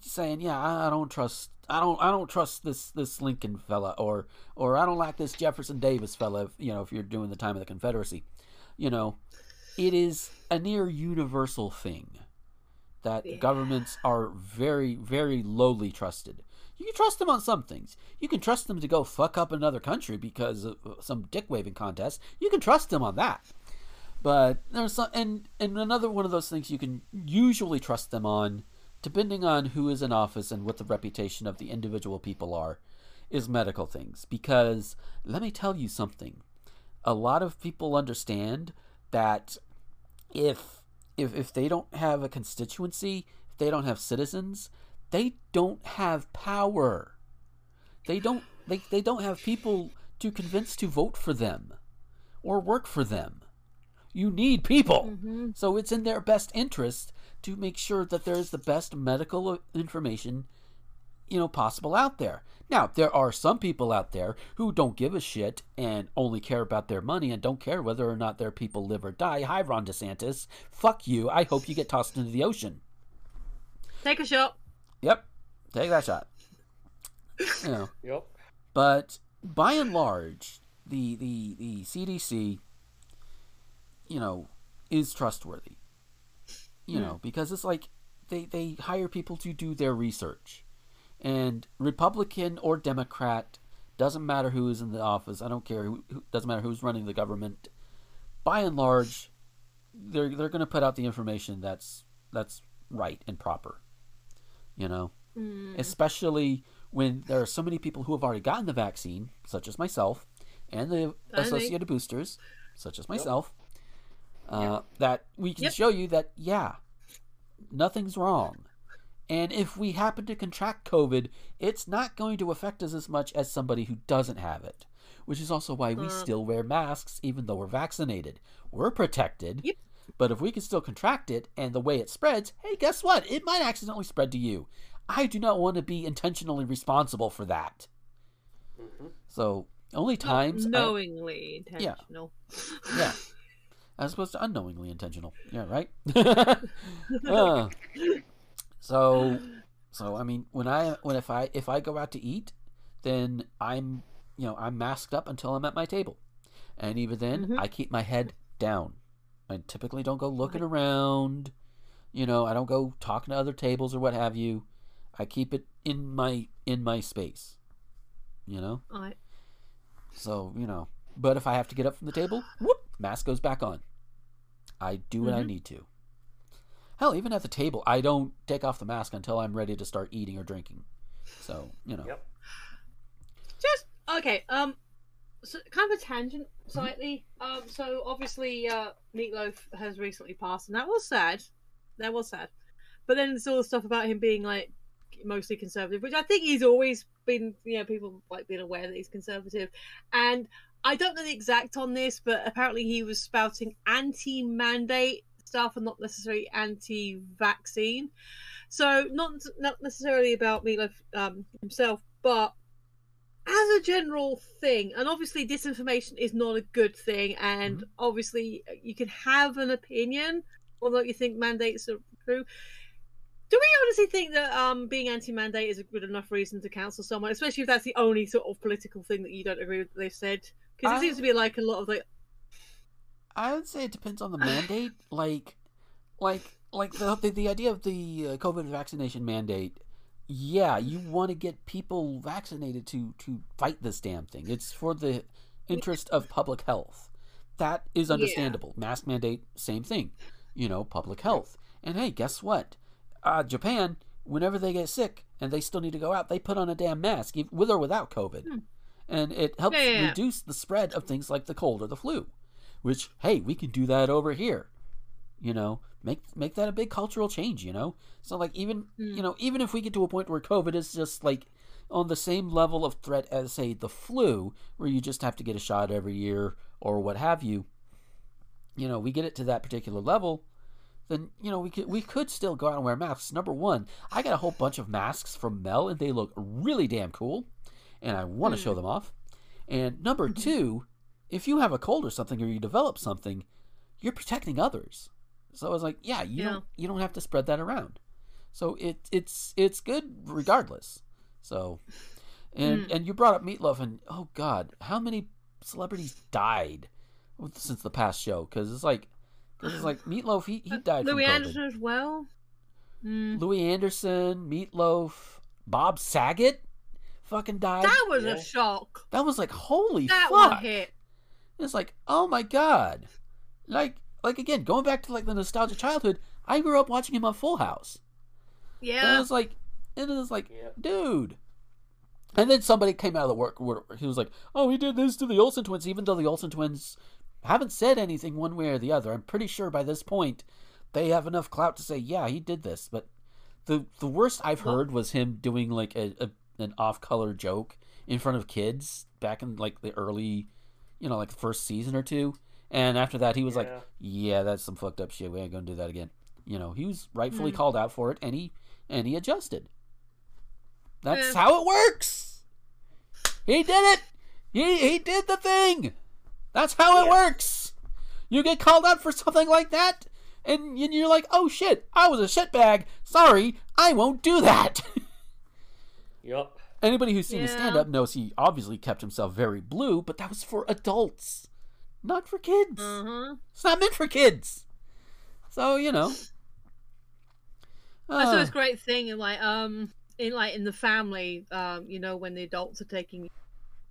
saying, yeah, I, I don't trust I don't I don't trust this this Lincoln fella or or I don't like this Jefferson Davis fella, if, you know, if you're doing the time of the Confederacy. You know, it is a near universal thing that Yeah. governments are very, very lowly trusted. You can trust them on some things. You can trust them to go fuck up another country because of uh, some dick waving contest. You can trust them on that. But there's some, and and another one of those things you can usually trust them on, depending on who is in office and what the reputation of the individual people are, is medical things. Because let me tell you something, a lot of people understand that if if if they don't have a constituency, if they don't have citizens, they don't have power. They don't they, they don't have people to convince to vote for them or work for them. You need people. Mm-hmm. So it's in their best interest to make sure that there is the best medical information you know, possible out there. Now, there are some people out there who don't give a shit and only care about their money and don't care whether or not their people live or die. Hi, Ron DeSantis. Fuck you. I hope you get tossed into the ocean. Take a shot. Yep. Take that shot. You know. <laughs> Yep. But by and large, the the the CDC, you know, is trustworthy. You hmm. know, because it's like they they hire people to do their research, and Republican or Democrat doesn't matter who is in the office. I don't care. Who, doesn't matter who's running the government. By and large, they're they're going to put out the information that's that's right and proper. You know, especially when there are so many people who have already gotten the vaccine, such as myself, and the I think- associated boosters, such as myself, uh, that we can Yep. show you that yeah, nothing's wrong. And if we happen to contract COVID, it's not going to affect us as much as somebody who doesn't have it. Which is also why we Uh. still wear masks even though we're vaccinated. We're protected. Yep. But if we can still contract it and the way it spreads, hey, guess what? It might accidentally spread to you. I do not want to be intentionally responsible for that. So, only Not times. I- knowingly intentional. yeah. As opposed to unknowingly intentional. Yeah, right? <laughs> <laughs> Uh, so so I mean when I when if I if I go out to eat, then I'm you know, I'm masked up until I'm at my table. And even then Mhm. I keep my head down. I typically don't go looking around. You know, I don't go talking to other tables or what have you. I keep it in my in my space. You know? I, So, you know, but if I have to get up from the table, whoop, mask goes back on. I do what I Mhm. need to. Hell, even at the table, I don't take off the mask until I'm ready to start eating or drinking. So, you know. Yep. just okay. Um, so kind of a tangent slightly. Um, so obviously, uh, Meatloaf has recently passed, and that was sad. That was sad. But then there's all the stuff about him being like mostly conservative, which I think he's always been. You know, people like being aware that he's conservative, and I don't know the exact on this, but apparently he was spouting anti-mandate stuff and not necessarily anti-vaccine. So not not necessarily about Meatloaf um, himself, but as a general thing, and obviously disinformation is not a good thing, and obviously you can have an opinion, although you think mandates are true. Do we honestly think that um, being anti-mandate is a good enough reason to cancel someone, especially if that's the only sort of political thing that you don't agree with that they've said? Because it seems to be like a lot of like, I would say it depends on the mandate. Like, like, like the the, the idea of the uh, COVID vaccination mandate. Yeah, you want to get people vaccinated to to fight this damn thing. It's for the interest of public health. That is understandable. Mask mandate, same thing. You know, public health. And hey, guess what? Uh, Japan, whenever they get sick and they still need to go out, they put on a damn mask, with or without COVID, and it helps Hmm. Yeah, yeah, yeah. reduce the spread of things like the cold or the flu which hey we can do that over here. You know make make that a big cultural change you know? So like even hmm. you know even if we get to a point where covid is just like on the same level of threat as say the flu where you just have to get a shot every year or what have you you know we get it to that particular level then you know we could we could still go out and wear masks. Number one i got a whole bunch of masks from mel and they look really damn cool and i want to show hmm. them off. And number <laughs> two if you have a cold or something or you develop something, you're protecting others. So I was like, yeah, you Yeah. don't you don't have to spread that around. So it it's it's good regardless. So and and you brought up Meatloaf and oh god, how many celebrities died since the past show? Because it's like because it's like Meatloaf he he died Louie from COVID. Anderson as well. Mm. Louie Anderson, Meatloaf, Bob Saget, fucking died. That was Yeah. a shock. That was like holy That fuck. one hit. It's like, oh my god. Like like again, going back to like the nostalgia childhood, I grew up watching him on Full House. And it was like and it was like, Yeah. dude. And then somebody came out of the work where he was like, Oh, he did this to the Olsen twins, even though the Olsen twins haven't said anything one way or the other. I'm pretty sure by this point they have enough clout to say, Yeah, he did this. But the the worst I've heard was him doing like a, a an off color joke in front of kids back in like the early you know, like the first season or two. And after that, he was like, Yeah. "Yeah, that's some fucked up shit. We ain't gonna do that again." You know, he was rightfully Hmm. called out for it, and he and he adjusted. That's Yeah. how it works. He did it. He he did the thing. That's how it Yeah. works. You get called out for something like that, and y- you're like, "Oh shit, I was a shitbag. Sorry, I won't do that." <laughs> Yup. Anybody who's seen his Yeah. stand up knows he obviously kept himself very blue, but that was for adults, not for kids. Uh-huh. It's not meant for kids. So, you know. I saw Uh, this great thing in like um in like in the family, um, you know, when the adults are taking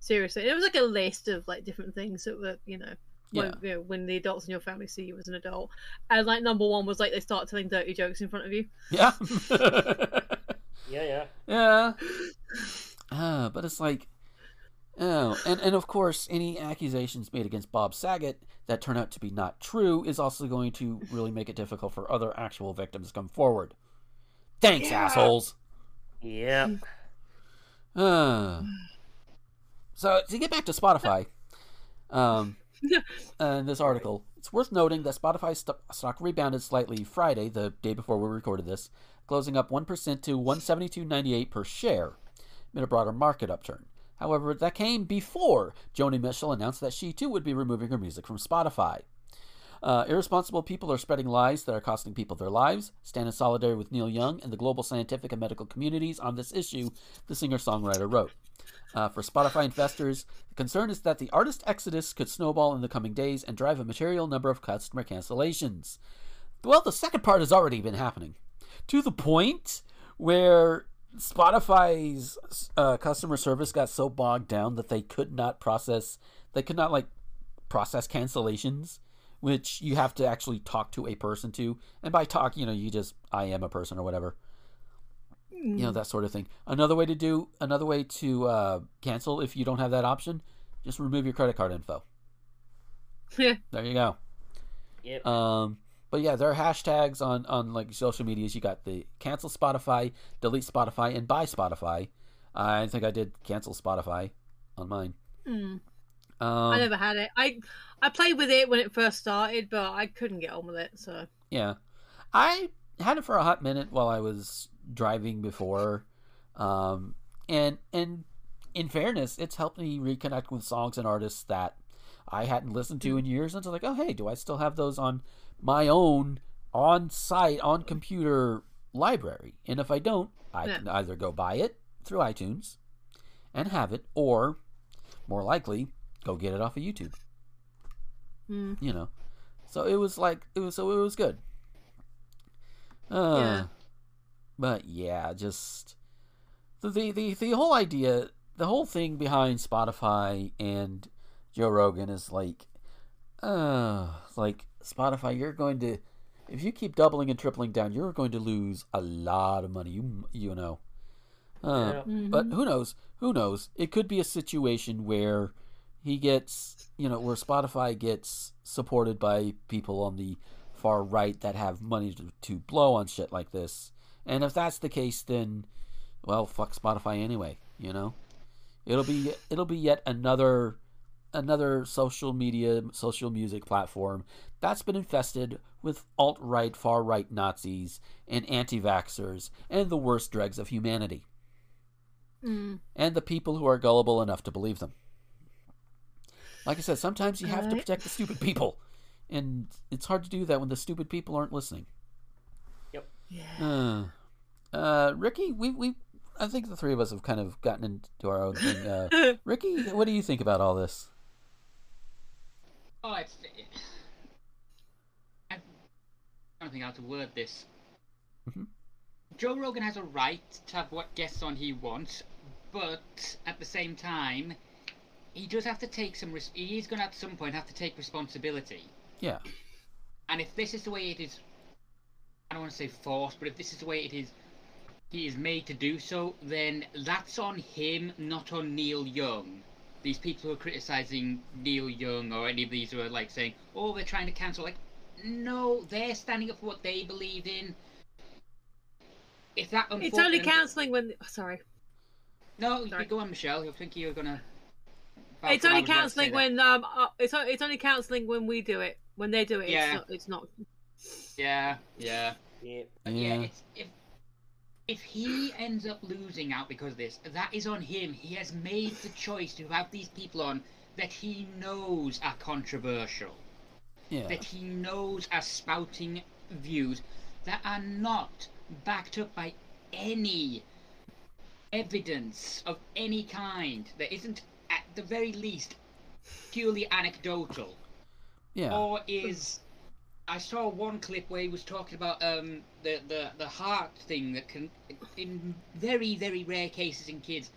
seriously. It was like a list of like different things that were, you know, when, Yeah. you know, when the adults in your family see you as an adult. And like number one was like they start telling dirty jokes in front of you. yeah. <laughs> <laughs> Yeah, yeah. yeah. Uh, but it's like, oh, and, and of course, any accusations made against Bob Saget that turn out to be not true is also going to really make it difficult for other actual victims to come forward. Thanks, assholes. Yep. Uh, <sighs> so to get back to Spotify, um, <laughs> uh, in this article, it's worth noting that Spotify st- stock rebounded slightly Friday, the day before we recorded this, closing up one percent to one seventy two ninety eight per share, amid a broader market upturn. However, that came before Joni Mitchell announced that she too would be removing her music from Spotify. Uh, irresponsible people are spreading lies that are costing people their lives. Stand in solidarity with Neil Young and the global scientific and medical communities on this issue, the singer songwriter wrote. Uh, for Spotify investors, the concern is that the artist exodus could snowball in the coming days and drive a material number of customer cancellations. Well, the second part has already been happening. To the point where Spotify's uh, customer service got so bogged down that they could not process, they could not like process cancellations, which you have to actually talk to a person to. And by talk, you know, you just I am a person or whatever you know that sort of thing. Another way to do another way to uh, cancel if you don't have that option, just remove your credit card info. <laughs> There you go. Yep. Um, but yeah, there are hashtags on on like social medias. You got the cancel Spotify, delete Spotify, and buy Spotify. I think I did cancel Spotify on mine. Mm. Um, I never had it. I I played with it when it first started, but I couldn't get on with it. So Yeah, I had it for a hot minute while I was driving before, um, and and in fairness, it's helped me reconnect with songs and artists that I hadn't listened to in years. And it's like, oh hey, do I still have those on my own on site on computer library? And if I don't, I Yeah. can either go buy it through iTunes and have it, or more likely, go get it off of YouTube mm. you know. So it was like it was so it was good. Uh, Yeah. But yeah, just the, the the the whole idea, the whole thing behind Spotify and Joe Rogan is like, uh, like Spotify, you're going to, if you keep doubling and tripling down, you're going to lose a lot of money. You you know. Uh, Yeah. But who knows? Who knows? It could be a situation where he gets, you know, where Spotify gets supported by people on the far right that have money to, to blow on shit like this. And if that's the case, then, well, fuck Spotify anyway. You know, it'll be it'll be yet another another social media social music platform that's been infested with alt right, far right Nazis and anti vaxxers and the worst dregs of humanity Mm. and the people who are gullible enough to believe them. Like I said, sometimes you have to protect the stupid people, and it's hard to do that when the stupid people aren't listening. Yep. Yeah. Uh, uh, Ricky, we we I think the three of us have kind of gotten into our own thing. Uh, <laughs> Ricky, what do you think about all this? Oh, it's. I don't think how to word this. Mhm. Joe Rogan has a right to have what guests on he wants, but at the same time, he does have to take some. Res- he is going to at some point have to take responsibility. Yeah, And if this is the way it is, I don't want to say forced, but if this is the way it is, he is made to do so, then that's on him, not on Neil Young. These people who are criticizing Neil Young or any of these who are like saying, "Oh, they're trying to cancel," like, no, they're standing up for what they believe in. If that It's only counseling when. oh, sorry. No, you Sorry. go on, Michelle. I think you're gonna. it's only counseling about to say cancelling that. when um. Uh, it's it's only counseling when we do it. When they do it, Yeah. it's not. It's not. Yeah, yeah. Yep. Yeah, Yeah. it's if if he ends up losing out because of this, that is on him. He has made the choice to have these people on that he knows are controversial, Yeah. that he knows are spouting views that are not backed up by any evidence of any kind. That isn't, at the very least, purely anecdotal Yeah. or is I saw one clip where he was talking about um the, the, the heart thing that can in very very rare cases in kids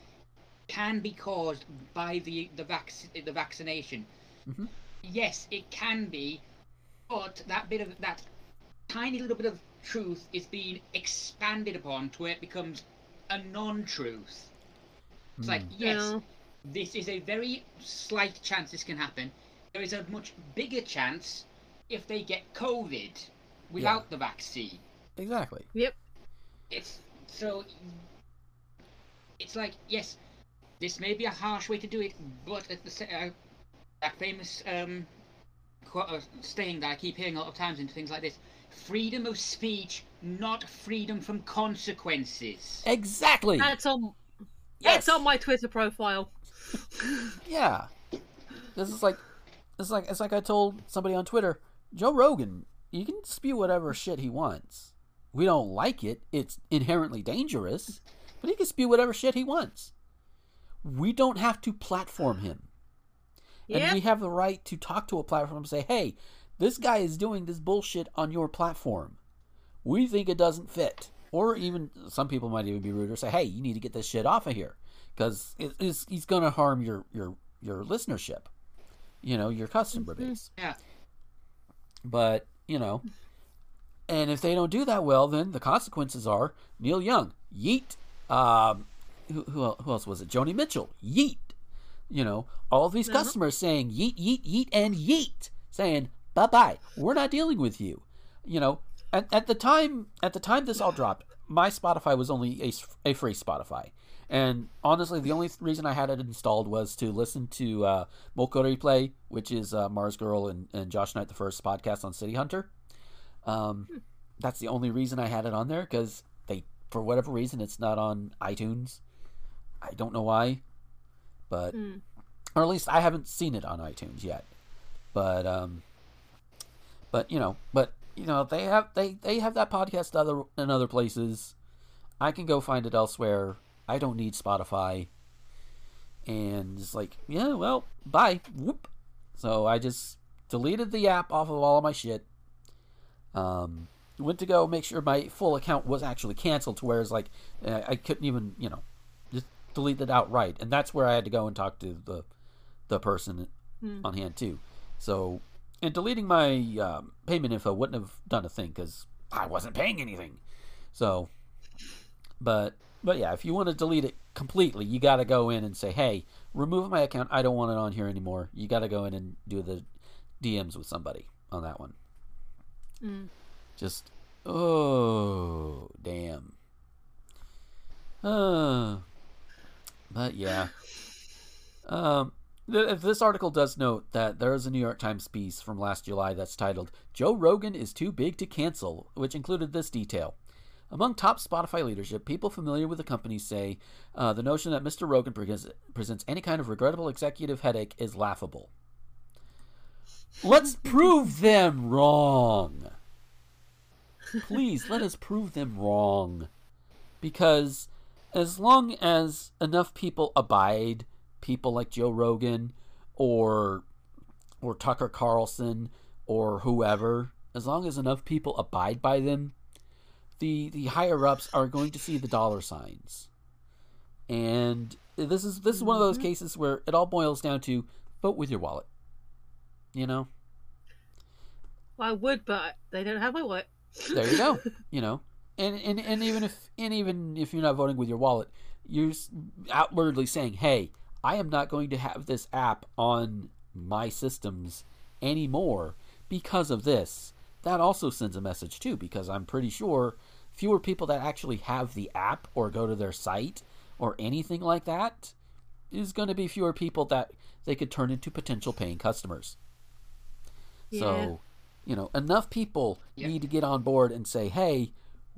can be caused by the the vac- the vaccination. Mhm. Yes, it can be, but that bit of that tiny little bit of truth is being expanded upon to where it becomes a non-truth. It's like yes, Yeah. this is a very slight chance this can happen. There is a much bigger chance if they get COVID without the vaccine. Exactly. Yep. It's so. It's like yes, this may be a harsh way to do it, but at the sa- uh, that famous um, qu- uh, saying that I keep hearing a lot of times into things like this: freedom of speech, not freedom from consequences. Exactly. That's on. Yes. It's on my Twitter profile. <laughs> Yeah. This is like it's like it's like I told somebody on Twitter, Joe Rogan, you can spew whatever shit he wants. We don't like it. It's inherently dangerous, but he can spew whatever shit he wants. We don't have to platform him. And Yeah. we have the right to talk to a platform and say, "Hey, this guy is doing this bullshit on your platform. We think it doesn't fit." Or even some people might even be rude or say, "Hey, you need to get this shit off of here because it, it's, he's going to harm your your your listenership, you know, your customer base." Yeah. But you know, and if they don't do that well, then the consequences are Neil Young, yeet. Um, who, who, who else was it? Joni Mitchell, yeet. You know, all these Uh-huh. customers saying yeet, yeet, yeet, and yeet, saying bye bye. We're not dealing with you. You know, at, at the time, at the time this all dropped, my Spotify was only a, a free Spotify. And honestly, the only reason I had it installed was to listen to uh, Molko Replay, which is uh, Mars Girl and, and Josh Knight, the first podcast on City Hunter. Um, that's the only reason I had it on there because they, for whatever reason, it's not on iTunes. I don't know why, but Hmm. or at least I haven't seen it on iTunes yet. But um, but you know, but you know, they have they they have that podcast other in other places. I can go find it elsewhere. I don't need Spotify. And it's like, yeah, well, bye. Whoop. So I just deleted the app off of all of my shit. Um, went to go make sure my full account was actually canceled to where it's like I couldn't even, you know, delete it outright. And that's where I had to go and talk to the the person on hand too. So, and deleting my um, payment info wouldn't have done a thing because I wasn't paying anything. So, but but yeah, if you want to delete it completely, you got to go in and say, "Hey, remove my account. I don't want it on here anymore." You got to go in and do the DMs with somebody on that one. Just oh damn. Uh, but yeah. Um, th- this article does note that there is a New York Times piece from last July that's titled "Joe Rogan is too big to cancel," which included this detail. Among top Spotify leadership, people familiar with the company say uh, the notion that Mr. Rogan presents, presents any kind of regrettable executive headache is laughable. Let's prove them wrong. Please let us prove them wrong. Because as long as enough people abide, people like Joe Rogan or or Tucker Carlson or whoever, as long as enough people abide by them, the the higher ups are going to see the dollar signs. And this is this is one of those mm-hmm. cases where it all boils down to vote with your wallet. You know? I would, but they don't have my wallet. there you go <laughs> you know and, and and even if and even if you're not voting with your wallet you're outwardly saying hey i am not going to have this app on my systems anymore because of this that also sends a message too because i'm pretty sure fewer people that actually have the app or go to their site or anything like that is going to be fewer people that they could turn into potential paying customers Yeah. so, you know, enough people Yeah. need to get on board and say, "Hey,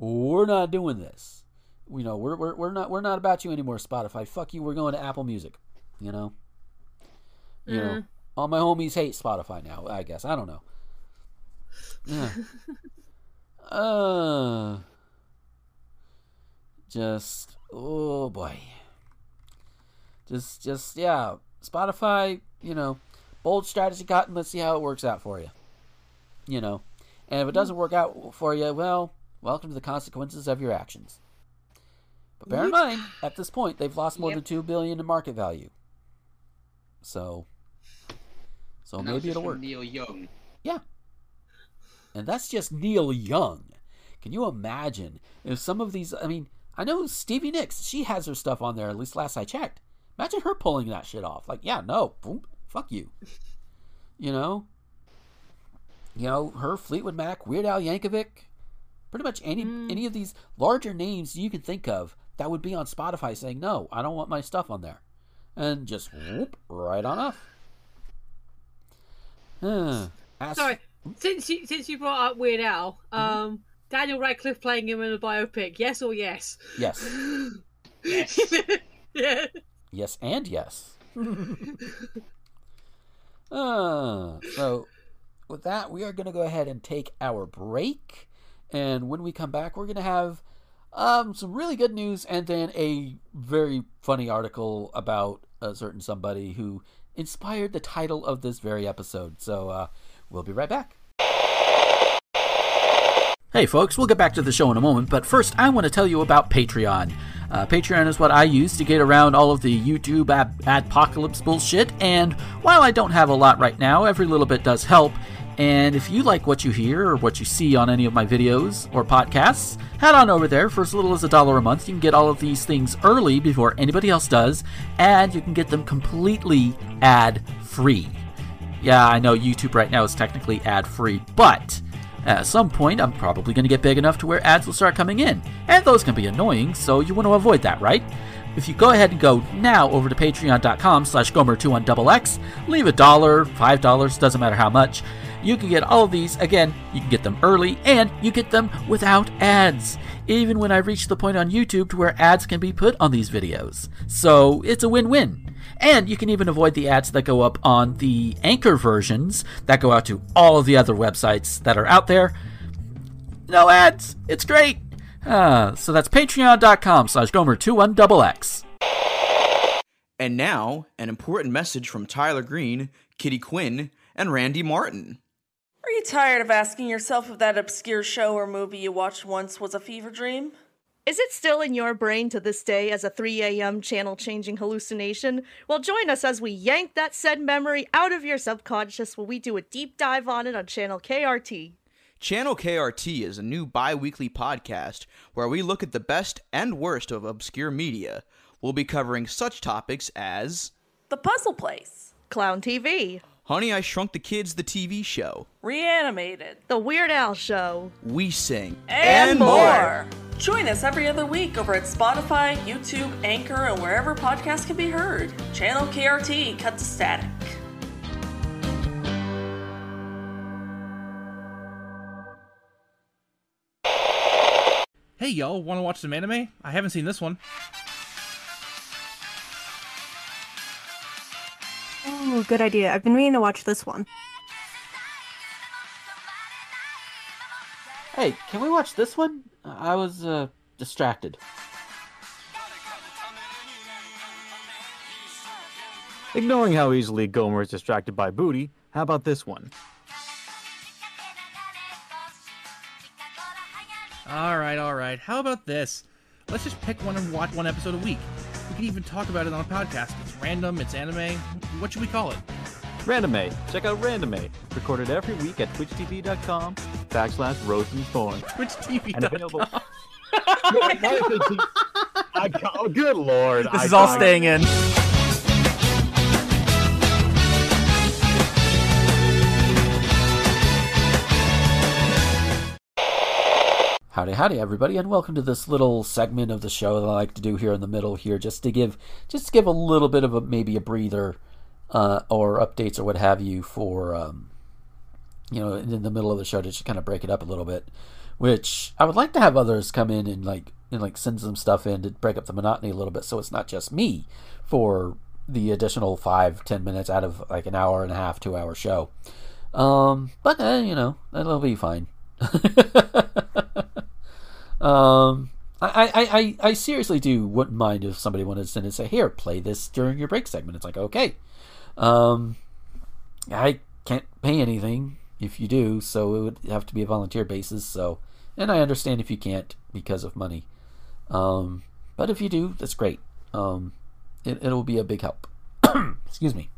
we're not doing this." you know, we're we're we're not we're not about you anymore, Spotify. Fuck you. We're going to Apple Music. You know. You know, all my homies hate Spotify now. I guess I don't know. Yeah. <laughs> uh. Just oh boy. Just just yeah. Spotify. You know, bold strategy, Cotton. Let's see how it works out for you. You know, and if it doesn't work out for you, well, welcome to the consequences of your actions. But bear in mind, at this point, they've lost more Yep. than two billion in market value. So, so And maybe it'll work. Neil Young. Yeah, and that's just Neil Young. Can you imagine if some of these? I mean, I know Stevie Nicks. She has her stuff on there. At least last I checked. Imagine her pulling that shit off. Like, yeah, no, boom, fuck you. You know. You know her Fleetwood Mac, Weird Al Yankovic, pretty much any any of these larger names you can think of that would be on Spotify saying no, I don't want my stuff on there, and just whoop right on off. Huh. As- Sorry, since you since you brought up Weird Al, um, Daniel Radcliffe playing him in a biopic, yes or yes? Yes. Yes. yeah. <laughs> Yes, and yes. <laughs> uh, so, with that, we are going to go ahead and take our break. And when we come back, we're going to have um, some really good news and then a very funny article about a certain somebody who inspired the title of this very episode. So, uh, we'll be right back. Hey folks, we'll get back to the show in a moment, but first I want to tell you about Patreon. Uh, Patreon is what I use to get around all of the YouTube adpocalypse bullshit, and while I don't have a lot right now, every little bit does help. And if you like what you hear or what you see on any of my videos or podcasts, head on over there for as little as a dollar a month. You can get all of these things early before anybody else does, and you can get them completely ad free. Yeah, I know YouTube right now is technically ad free, but at some point I'm probably going to get big enough to where ads will start coming in, and those can be annoying, so you want to avoid that, right? If you go ahead and go now over to patreon.com slash gomer21xx, leave a dollar, five dollars, doesn't matter how much, you can get all of these. Again, you can get them early, and you get them without ads. Even when I reach the point on YouTube to where ads can be put on these videos. So it's a win-win. And you can even avoid the ads that go up on the Anchor versions that go out to all of the other websites that are out there. No ads. It's great. Uh, so that's patreon.com slash gomer21xx. And now, an important message from Tyler Green, Kitty Quinn, and Randy Martin. Are you tired of asking yourself if that obscure show or movie you watched once was a fever dream? Is it still in your brain to this day as a 3 a.m. channel changing hallucination? Well, join us as we yank that said memory out of your subconscious while we do a deep dive on it on channel KRT. Channel KRT is a new bi weekly podcast where we look at the best and worst of obscure media. We'll be covering such topics as The Puzzle Place, Clown TV, Honey, I Shrunk the Kids, the TV show, Reanimated, The Weird Al Show, We Sing, and, more. Join us every other week over at Spotify, YouTube, Anchor, and wherever podcasts can be heard. Channel KRT, cut to static. Hey y'all, want to watch some anime? I haven't seen this one. Oh, good idea. I've been meaning to watch this one. Hey, can we watch this one? I was, uh, distracted. Ignoring how easily Gomer is distracted by booty, how about this one? Alright, alright. How about this? Let's just pick one and watch one episode a week. We can even talk about it on a podcast. It's random, it's anime. What should we call it? Randome. Check out Randome. A. Recorded every week at twitchtv.com backslash roast <laughs> and thorn. Twitch TV. Available. Oh, <laughs> <laughs> good lord. This I is all got- staying in. Howdy, howdy, everybody, and welcome to this little segment of the show that I like to do here in the middle here, just to give, just to give a little bit of a maybe a breather, uh, or updates or what have you for, um, you know, in the middle of the show to just kind of break it up a little bit. Which I would like to have others come in and like and like send some stuff in to break up the monotony a little bit, so it's not just me for the additional five ten minutes out of like an hour and a half, two hour show. Um, but uh, you know that'll be fine. <laughs> um, I, I, I, I seriously do wouldn't mind if somebody wanted to send and say, here, play this during your break segment. It's like, okay. Um, I can't pay anything if you do, so it would have to be a volunteer basis. So, and I understand if you can't because of money. Um, but if you do, that's great. Um, it, it'll be a big help. <coughs> Excuse me.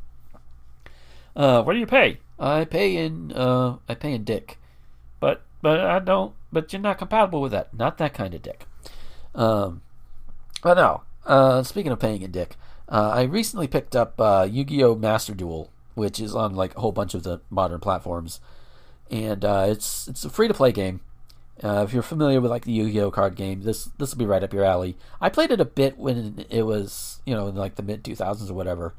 Uh, what do you pay? I pay in, uh, I pay in dick. But, but I don't, but you're not compatible with that. Not that kind of dick. Um, but no. Uh, speaking of paying a dick, uh, I recently picked up uh, Yu-Gi-Oh! Master Duel, which is on like a whole bunch of the modern platforms, and uh, it's it's a free to play game. Uh, if you're familiar with like the Yu-Gi-Oh card game, this this will be right up your alley. I played it a bit when it was you know in like the mid 2000s or whatever,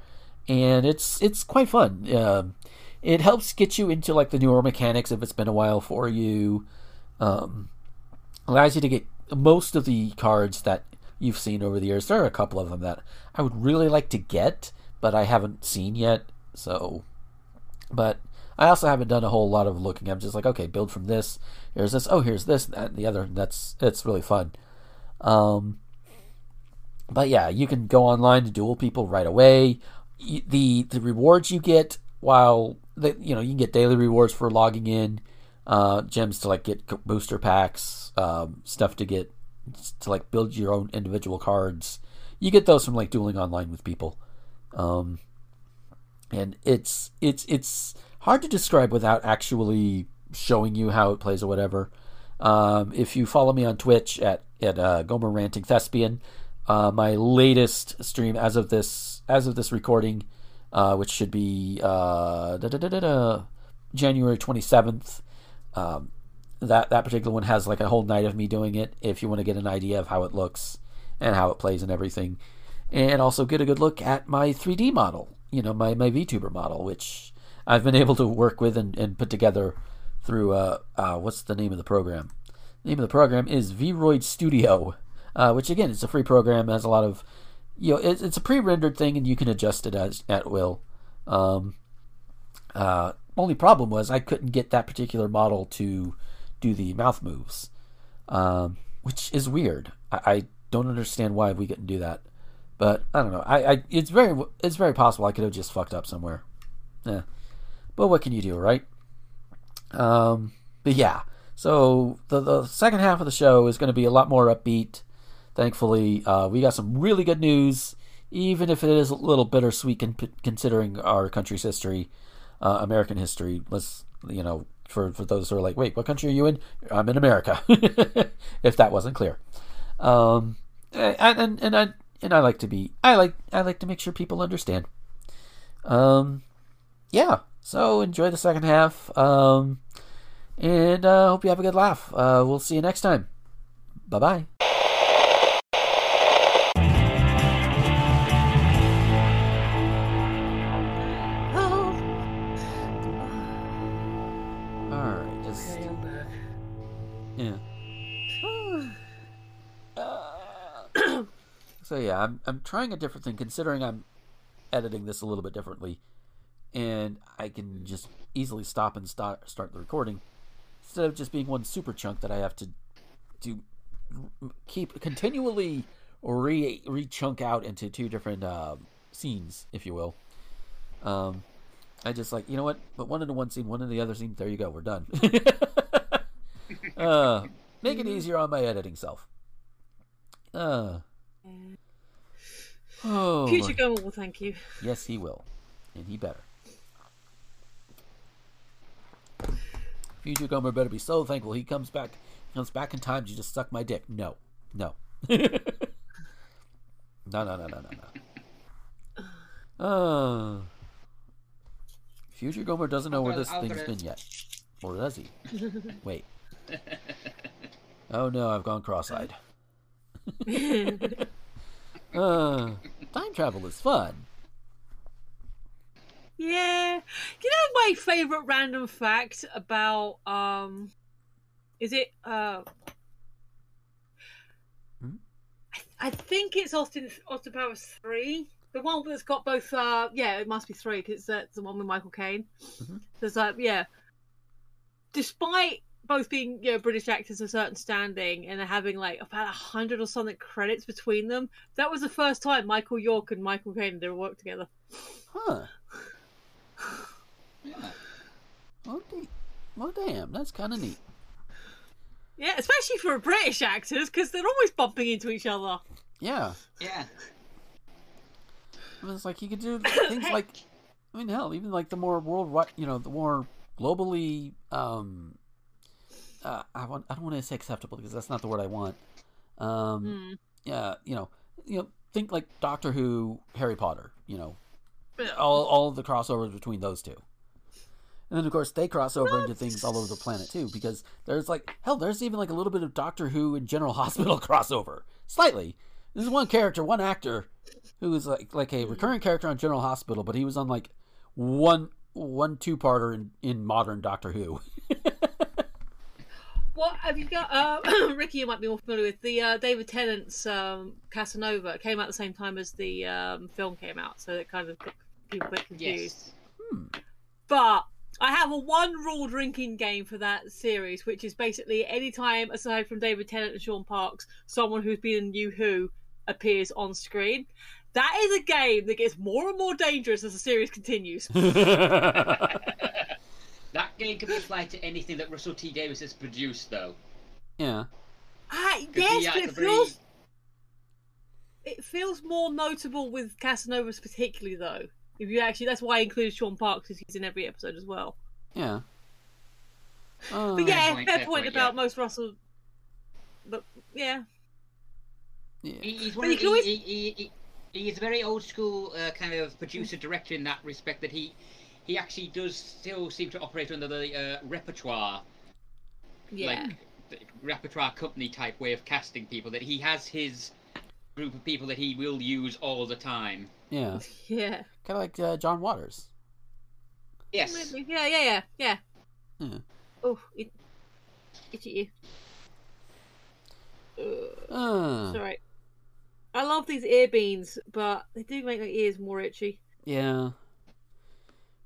and it's it's quite fun. Um, it helps get you into like the newer mechanics if it's been a while for you. Um, allows you to get most of the cards that you've seen over the years. There are a couple of them that I would really like to get, but I haven't seen yet. So, but I also haven't done a whole lot of looking. I'm just like, okay, build from this. Here's this. Oh, here's this, that, and the other. That's it's really fun. Um, but yeah, you can go online to duel people right away. The the rewards you get while the, you know you can get daily rewards for logging in, uh, gems to like get booster packs, um, stuff to get to like build your own individual cards. You get those from like dueling online with people, um, and it's it's it's hard to describe without actually showing you how it plays or whatever. Um, if you follow me on Twitch at at uh, Gomer Ranting Thespian, uh, my latest stream as of this as of this recording, uh, which should be uh, January twenty seventh. Um, that that particular one has like a whole night of me doing it. If you want to get an idea of how it looks and how it plays and everything, and also get a good look at my 3D model, you know, my my VTuber model, which I've been <laughs> able to work with and, and put together through uh, uh what's the name of the program? The name of the program is Vroid Studio, uh, which again it's a free program. Has a lot of you know it's, it's a pre-rendered thing and you can adjust it as at will. Um, uh, only problem was I couldn't get that particular model to do the mouth moves, um, which is weird. I, I, don't understand why we couldn't do that, but I don't know. I, I it's very it's very possible I could have just fucked up somewhere. Yeah, but what can you do, right? Um, but yeah. So the the second half of the show is going to be a lot more upbeat. Thankfully, uh, we got some really good news, even if it is a little bittersweet con- considering our country's history, uh, American history. Let's you know for, for those who are like, wait, what country are you in? I'm in America. <laughs> if that wasn't clear. Um, and, and, and I and I like to be I like I like to make sure people understand. Um, yeah. So enjoy the second half. Um, and uh, hope you have a good laugh. Uh, we'll see you next time. Bye bye. Yeah, I'm I'm trying a different thing considering I'm editing this a little bit differently, and I can just easily stop and start start the recording instead of just being one super chunk that I have to to keep continually re re chunk out into two different uh, scenes, if you will. Um, I just like you know what, but one into one scene, one in the other scene. There you go, we're done. <laughs> uh, make it easier on my editing self. Uh. Oh, Future Gomer will thank you. Yes, he will, and he better. Future Gomer better be so thankful he comes back. Comes back in time to just suck my dick. No, no, <laughs> no, no, no, no, no, no. Uh, Future Gomer doesn't know where this thing's been yet, or does he? <laughs> Wait. Oh no, I've gone cross-eyed. <laughs> uh, time travel is fun. Yeah. You know my favorite random fact about um is it uh Hmm? I think it's Austin Austin Powers three. The one that's got both. Uh, yeah, it must be three because that's the one with Michael Caine. Mhm. There's like, yeah. Despite both being you know British actors of certain standing and having like about a hundred or something credits between them, that was the first time Michael York and Michael Caine had ever worked together. Huh. Well, da- well, damn, that's kind of neat. Yeah, especially for British actors because they're always bumping into each other. Yeah. Yeah. I mean, it's like you could do <coughs> things like, I mean, hell, even like the more worldwide, you know, the more globally, um, uh, I want, I don't want to say acceptable because that's not the word I want. Um, Hmm. yeah, you know, you know, think like Doctor Who, Harry Potter, you know, all all of the crossovers between those two. And then of course they cross over into things all over the planet too, because there's like hell, there's even like a little bit of Doctor Who and General <laughs> Hospital crossover, slightly. This is one character, one actor, who is like like a recurring character on General Hospital, but he was on like one one two parter in, in modern Doctor Who. <laughs> What have you got? Uh, <coughs> Ricky, you might be more familiar with the uh, David Tennant's um, Casanova. It came out at the same time as the um, film came out, so it kind of got people a bit confused. But I have a one rule drinking game for that series, which is basically anytime, aside from David Tennant and Shaun Parkes, someone who's been in New Who appears on screen. That is a game that gets more and more dangerous as the series continues. <laughs> <laughs> That game can be applied to anything that Russell T Davies has produced, though. yeah. Ah, Could yes, but it the very- feels it feels more notable with Casanova's particularly though. If you actually, that's why I included Shaun Parkes because he's in every episode as well. Yeah. Uh, but yeah, Fair point, fair fair point point, about yeah. most Russell. But yeah, He, he's one you of, can always- he, he, he, he is a very old school uh, kind of producer director in that respect. That he he actually does still seem to operate under the uh, repertoire, yeah, like the repertoire company type way of casting people. That he has his group of people that he will use all the time. yeah. <laughs> yeah, Kind of like uh, John Waters. Yes. Maybe. yeah, yeah, yeah, yeah. Yeah. Oh, it, itchy you. Uh, Uh, sorry. I love these ear beans, but they do make my ears more itchy. Yeah.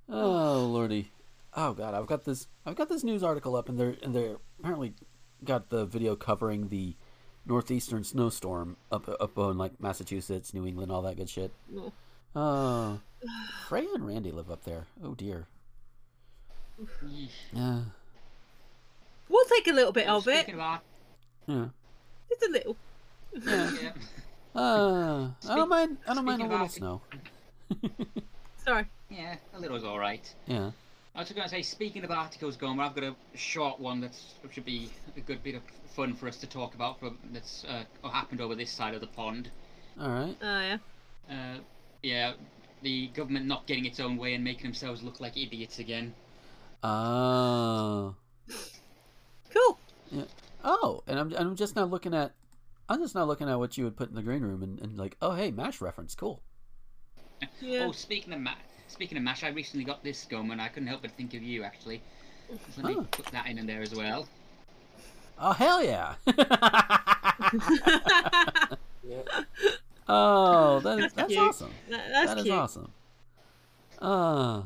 Oh lordy. Oh god, I've got this. I've got this news article up, and they're and they're apparently got the video covering the northeastern snowstorm up up on like Massachusetts, New England, all that good shit. No. Oh, <sighs> Freya and Randy live up there. Oh dear. Yeah. We'll take a little bit of it. About Yeah. Just a little. Yeah. yeah. Uh, I don't mind. I don't mind a little about- snow. <laughs> Sorry. Yeah, a little's all right. Yeah. I was going to say, speaking of articles going, I've got a short one that should be a good bit of fun for us to talk about from that's uh, happened over this side of the pond. All right. Oh yeah. Uh, yeah, the government not getting its own way and making themselves look like idiots again. Oh. Cool. Yeah. Oh, and I'm I'm just now looking at I'm just now looking at what you would put in the green room and, and like, oh hey, Mash reference, cool. Yeah. Oh, speaking of ma- speaking of mash, I recently got this going and I couldn't help but think of you actually. So let me Oh. put that in, in there as well. Oh hell yeah. Yeah. <laughs> oh, that is, that's cute. awesome. That- that's That is awesome. Uh,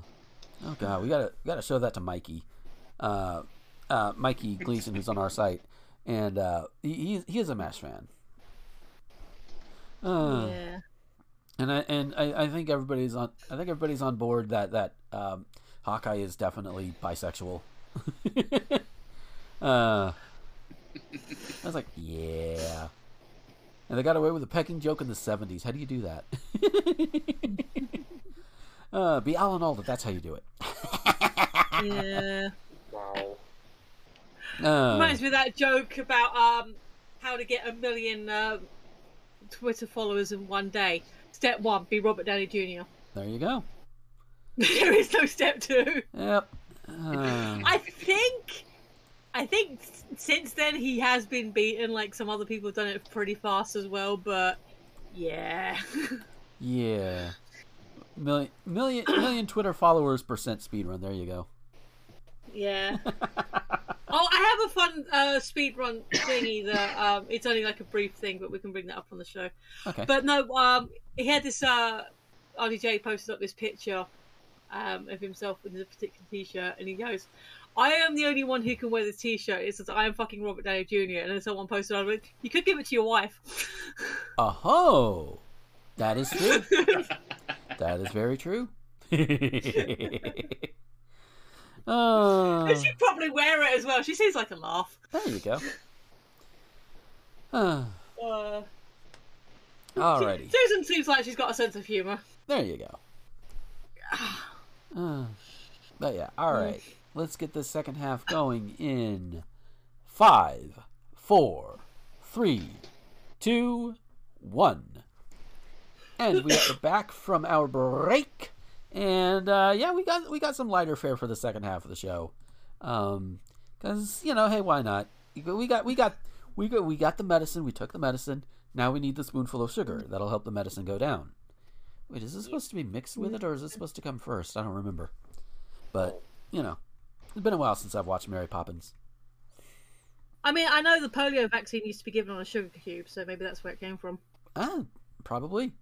oh god, we gotta we gotta show that to Mikey, uh, uh, Mikey Gleason, who's on our site, and uh, he he, he is a Mash fan. Uh, yeah. And I and I, I think everybody's on I think everybody's on board that that um, Hawkeye is definitely bisexual. <laughs> uh, I was like, yeah. And they got away with a pecking joke in the '70s. How do you do that? <laughs> uh, be Alan Alda. That's how you do it. Yeah. Wow. Uh, Reminds me of that joke about um how to get a million uh, Twitter followers in one day. Step one: be Robert Downey Jr. there you go. <laughs> there is no step two. Yep. Uh, <sighs> I think, I think since then he has been beaten. Like some other people have done it pretty fast as well. But yeah, <laughs> yeah. Million, million, million Twitter followers percent speedrun. There you go. yeah. <laughs> Oh, I have a fun uh, speed run thingy that um, it's only like a brief thing, but we can bring that up on the show. Okay. But no, um, he had this. Uh, RDJ posted up this picture um, of himself in a particular T-shirt, and he goes, "I am the only one who can wear this T-shirt." It says, "I am fucking Robert Downey Jr." And then someone posted on it, "You could give it to your wife." <laughs> Oh, that is true. <laughs> that is very true. <laughs> uh, She'd probably wear it as well. She seems like a laugh. there you go. <sighs> Uh, Uh, alrighty, Susan seems like she's got a sense of humour. there you go. <sighs> Uh, but yeah, all right. Let's get the second half going in five, four, three, two, one. And we are back from our break, and uh, yeah, we got we got some lighter fare for the second half of the show, um, because you know, hey, why not? We got we got we got we got the medicine. We took the medicine. Now we need the spoonful of sugar that'll help the medicine go down. Wait, is this supposed to be mixed with it, or is it supposed to come first? I don't remember. But you know, it's been a while since I've watched Mary Poppins. I mean, I know the polio vaccine used to be given on a sugar cube, so maybe that's where it came from. Ah, probably.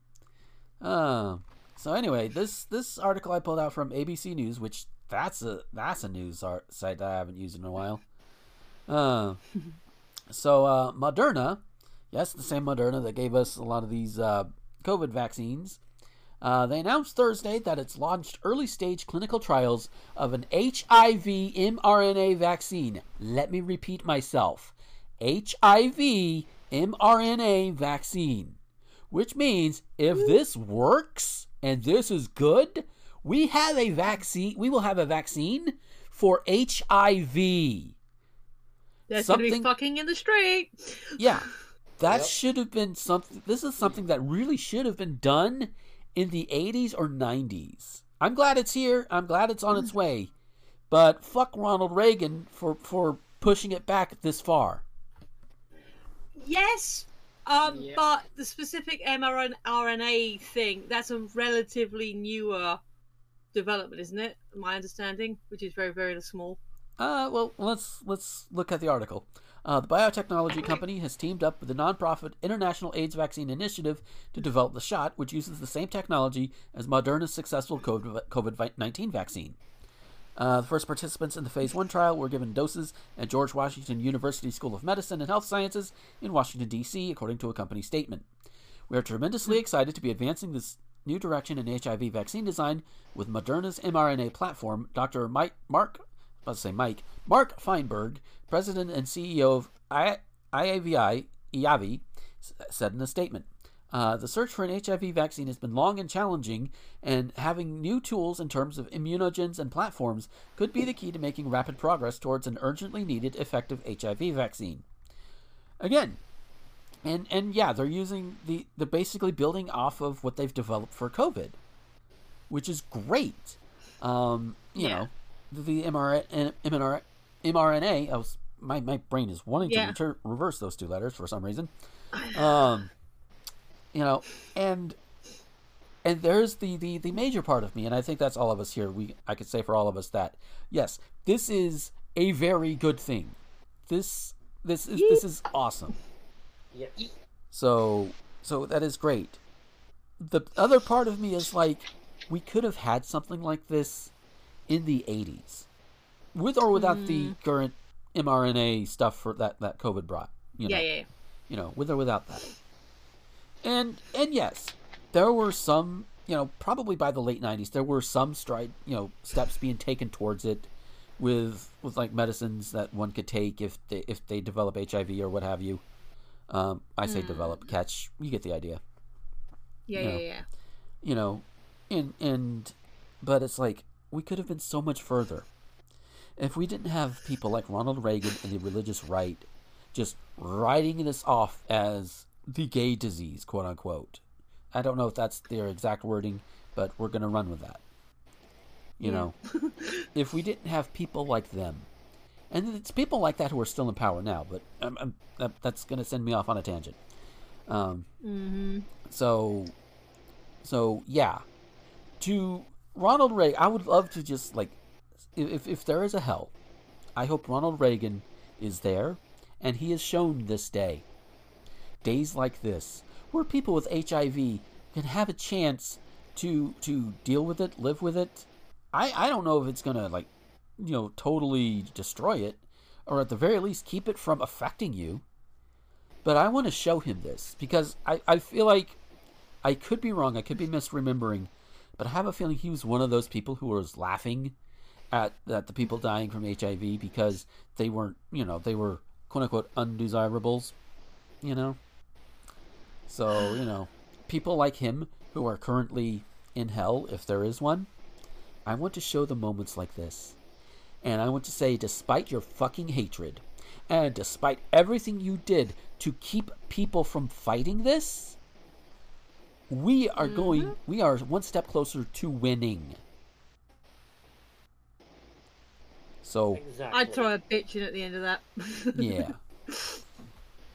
Uh, so anyway, this this article I pulled out from ABC News, which that's a that's a news art site that I haven't used in a while. <laughs> Uh, so uh, Moderna, yes, the same Moderna that gave us a lot of these uh, COVID vaccines. Uh, they announced Thursday that it's launched early stage clinical trials of an HIV mRNA vaccine. Let me repeat myself HIV mRNA vaccine. Which means if this works and this is good, we have a vaccine. We will have a vaccine for HIV. Something gonna be fucking in the street. Yeah, that Yep. should have been something. This is something that really should have been done in the 80s or 90s. I'm glad it's here. I'm glad it's on its way. But fuck Ronald Reagan for for pushing it back this far. Yes, um, but the specific mRNA thing, that's a relatively newer development, isn't it? My understanding, which is very, very small. Uh, well, let's let's look at the article. Uh, the biotechnology company has teamed up with the nonprofit International AIDS Vaccine Initiative to develop the shot, which uses the same technology as Moderna's successful COVID 19 vaccine. Uh, the first participants in the phase one trial were given doses at George Washington University School of Medicine and Health Sciences in Washington, D.C., according to a company statement. We are tremendously excited to be advancing this new direction in HIV vaccine design with Moderna's mRNA platform, Dr. Mike, Mark, let's say Mike, Mark Feinberg, president and CEO of I, IAVI, IAVI, said in a statement. Uh, the search for an HIV vaccine has been long and challenging, and having new tools in terms of immunogens and platforms could be the key to making rapid progress towards an urgently needed effective HIV vaccine. Again, and and yeah, they're using the they're basically building off of what they've developed for COVID, which is great. Um, you Yeah. know, the, the mRNA, mRNA, mRNA. I was my my brain is wanting Yeah. to reverse those two letters for some reason. Um, you know, and and there's the, the the major part of me, and I think that's all of us here. We I could say for all of us that yes, this is a very good thing. This this is this is awesome. Yes. So so that is great. The other part of me is like we could have had something like this in the 80s. With or without the mm. current mRNA stuff for that that COVID brought, you know. Yeah, yeah, yeah. You know, with or without that. And and yes, there were some, you know, probably by the late 90s there were some stride, you know, steps being taken towards it with with like medicines that one could take if they if they develop HIV or what have you. Um, I say Mm. develop, catch. You get the idea. Yeah, You yeah, know, yeah. You know, and and but it's like we could have been so much further if we didn't have people like Ronald Reagan and the religious right just writing this off as the gay disease, quote unquote. I don't know if that's their exact wording, but we're gonna run with that. You Yeah. know, if we didn't have people like them, and it's people like that who are still in power now, but um, um, that, that's going to send me off on a tangent. Um, Mm-hmm. so, so yeah, to Ronald Reagan, I would love to just like, if if there is a hell, I hope Ronald Reagan is there, and he has shown this day. Days like this, where people with HIV can have a chance to to deal with it, live with it. I I don't know if it's gonna like, you know, totally destroy it, or at the very least keep it from affecting you. But I want to show him this because I I feel like I could be wrong. I could be misremembering, but I have a feeling he was one of those people who was laughing at at the people dying from HIV because they weren't, you know, they were quote unquote undesirables, you know. So you know, people like him who are currently in hell, if there is one, I want to show the moments like this, and I want to say, despite your fucking hatred, and despite everything you did to keep people from fighting this, we are going, we are one step closer to winning. So, I'd throw a bitch in at the end of that. <laughs> yeah.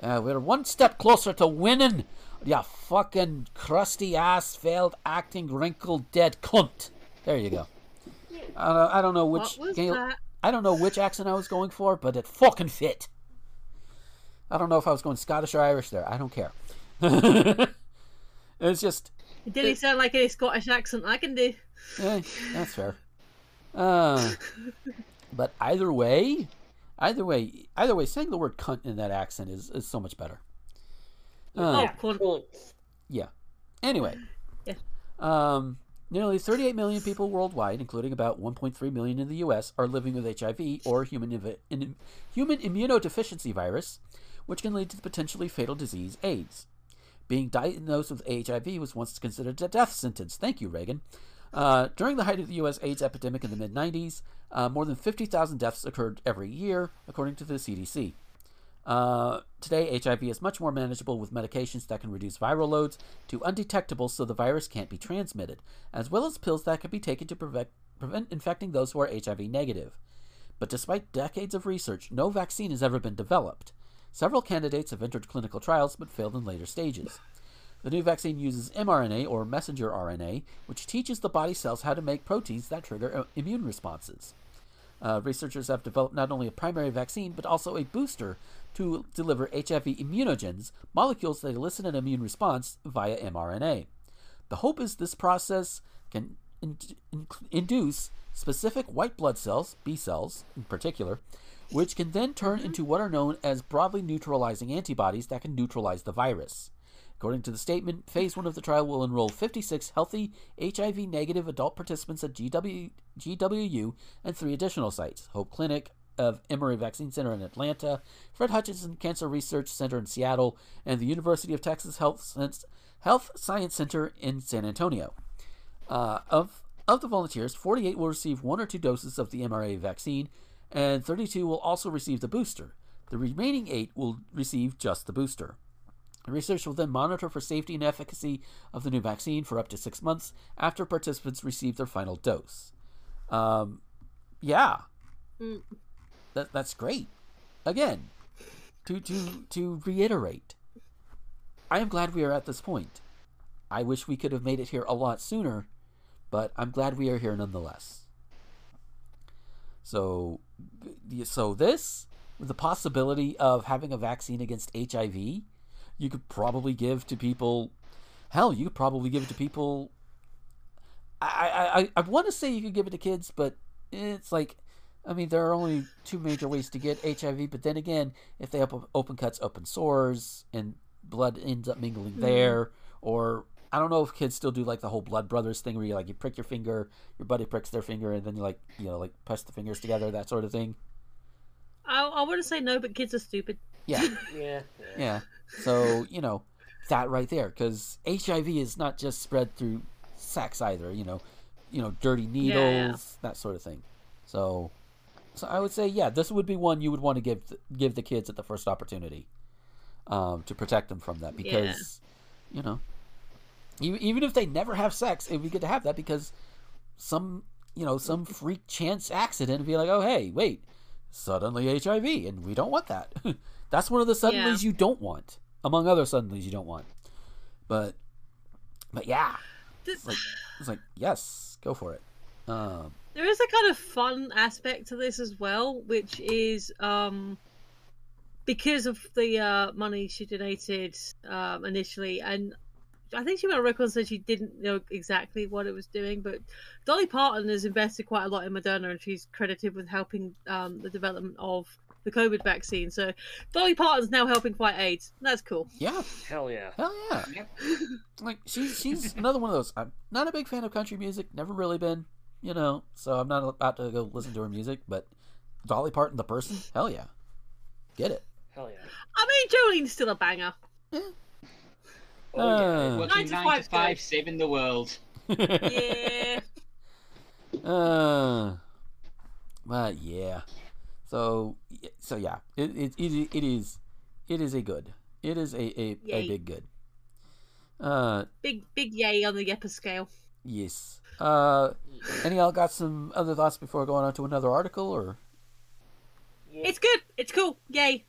Uh, we're one step closer to winning, you fucking crusty ass, failed acting, wrinkled, dead cunt. There you go. I don't, I don't know which. What was you- that? I don't know which accent I was going for, but it fucking fit. I don't know if I was going Scottish or Irish there. I don't care. <laughs> it's just, It didn't sound like any Scottish accent I can do. eh, that's fair. Uh, but either way, either way, either way, saying the word cunt in that accent is, is so much better. Uh, oh, cool. Yeah. Anyway. Yeah. Um, nearly 38 million people worldwide, including about 1.3 million in the U.S., are living with HIV or human inv- in, human immunodeficiency virus, which can lead to the potentially fatal disease AIDS. Being diagnosed with HIV was once considered a death sentence. Thank you, Reagan. Uh, during the height of the U.S. AIDS epidemic in the mid 90s, uh, more than 50,000 deaths occurred every year, according to the CDC. Uh, today, HIV is much more manageable with medications that can reduce viral loads to undetectable so the virus can't be transmitted, as well as pills that can be taken to prevent, prevent infecting those who are HIV negative. But despite decades of research, no vaccine has ever been developed. Several candidates have entered clinical trials but failed in later stages. The new vaccine uses mRNA or messenger RNA, which teaches the body cells how to make proteins that trigger immune responses. Uh, researchers have developed not only a primary vaccine, but also a booster to deliver HIV immunogens, molecules that elicit an immune response via mRNA. The hope is this process can in- in- induce specific white blood cells, B cells in particular, which can then turn into what are known as broadly neutralizing antibodies that can neutralize the virus. According to the statement, phase one of the trial will enroll 56 healthy HIV negative adult participants at GW, GWU and three additional sites Hope Clinic of Emory Vaccine Center in Atlanta, Fred Hutchinson Cancer Research Center in Seattle, and the University of Texas Health, Science- Health Science Center in San Antonio. Uh, of, of the volunteers, 48 will receive one or two doses of the mRNA vaccine, and 32 will also receive the booster. The remaining eight will receive just the booster. The research will then monitor for safety and efficacy of the new vaccine for up to six months after participants receive their final dose. Um, yeah, Mm. That, that's great. Again, to, to, to reiterate, I am glad we are at this point. I wish we could have made it here a lot sooner, but I'm glad we are here nonetheless. So, so this, with the possibility of having a vaccine against HIV, you could probably give to people. Hell, you could probably give it to people. I I I, I want to say you could give it to kids, but it's like, I mean, there are only two major ways to get HIV. But then again, if they open, open cuts, open sores, and blood ends up mingling Mhm. there, or I don't know if kids still do like the whole blood brothers thing where you like you prick your finger, your buddy pricks their finger, and then you like you know like press the fingers together, that sort of thing. I, I want to say no, but kids are stupid. <laughs> Yeah. Yeah. Yeah. So, you know, that right there cuz HIV is not just spread through sex either, you know, you know, dirty needles, that sort of thing. So so I would say yeah, this would be one you would want to give give the kids at the first opportunity. Um, to protect them from that because you know, even even if they never have sex, it'd be good to have that because some you know some freak chance accident and be like, oh hey, wait, suddenly HIV, and we don't want that. <laughs> That's one of the suddenlies Yeah. you don't want, among other suddenlies you don't want. But, but yeah, it's like it's like yes, go for it. Um, There is a kind of fun aspect to this as well, which is um, because of the uh, money she donated um, initially, and I think she went on record and said she didn't know exactly what it was doing, but Dolly Parton has invested quite a lot in Moderna, and she's credited with helping um, the development of the COVID vaccine. So Dolly Parton's now helping fight AIDS. That's cool. Yeah, Hell yeah. hell yeah. Like she's she's another one of those. I'm not a big fan of country music. Never really been. You know, so I'm not about to go listen to her music. But Dolly Parton, the person, hell yeah, get it. Hell yeah. I mean, Jolene's still a banger. Uh, Working Nine to 9 five to 5, saving the world. <laughs> Yeah. Uh, but yeah. So so yeah, it it it, it is it is a good. It is a a, a big good. Uh big, big yay on the Yeppa scale. yes. Uh, any y'all got some other thoughts before going on to another article or? It's good. It's cool. Yay.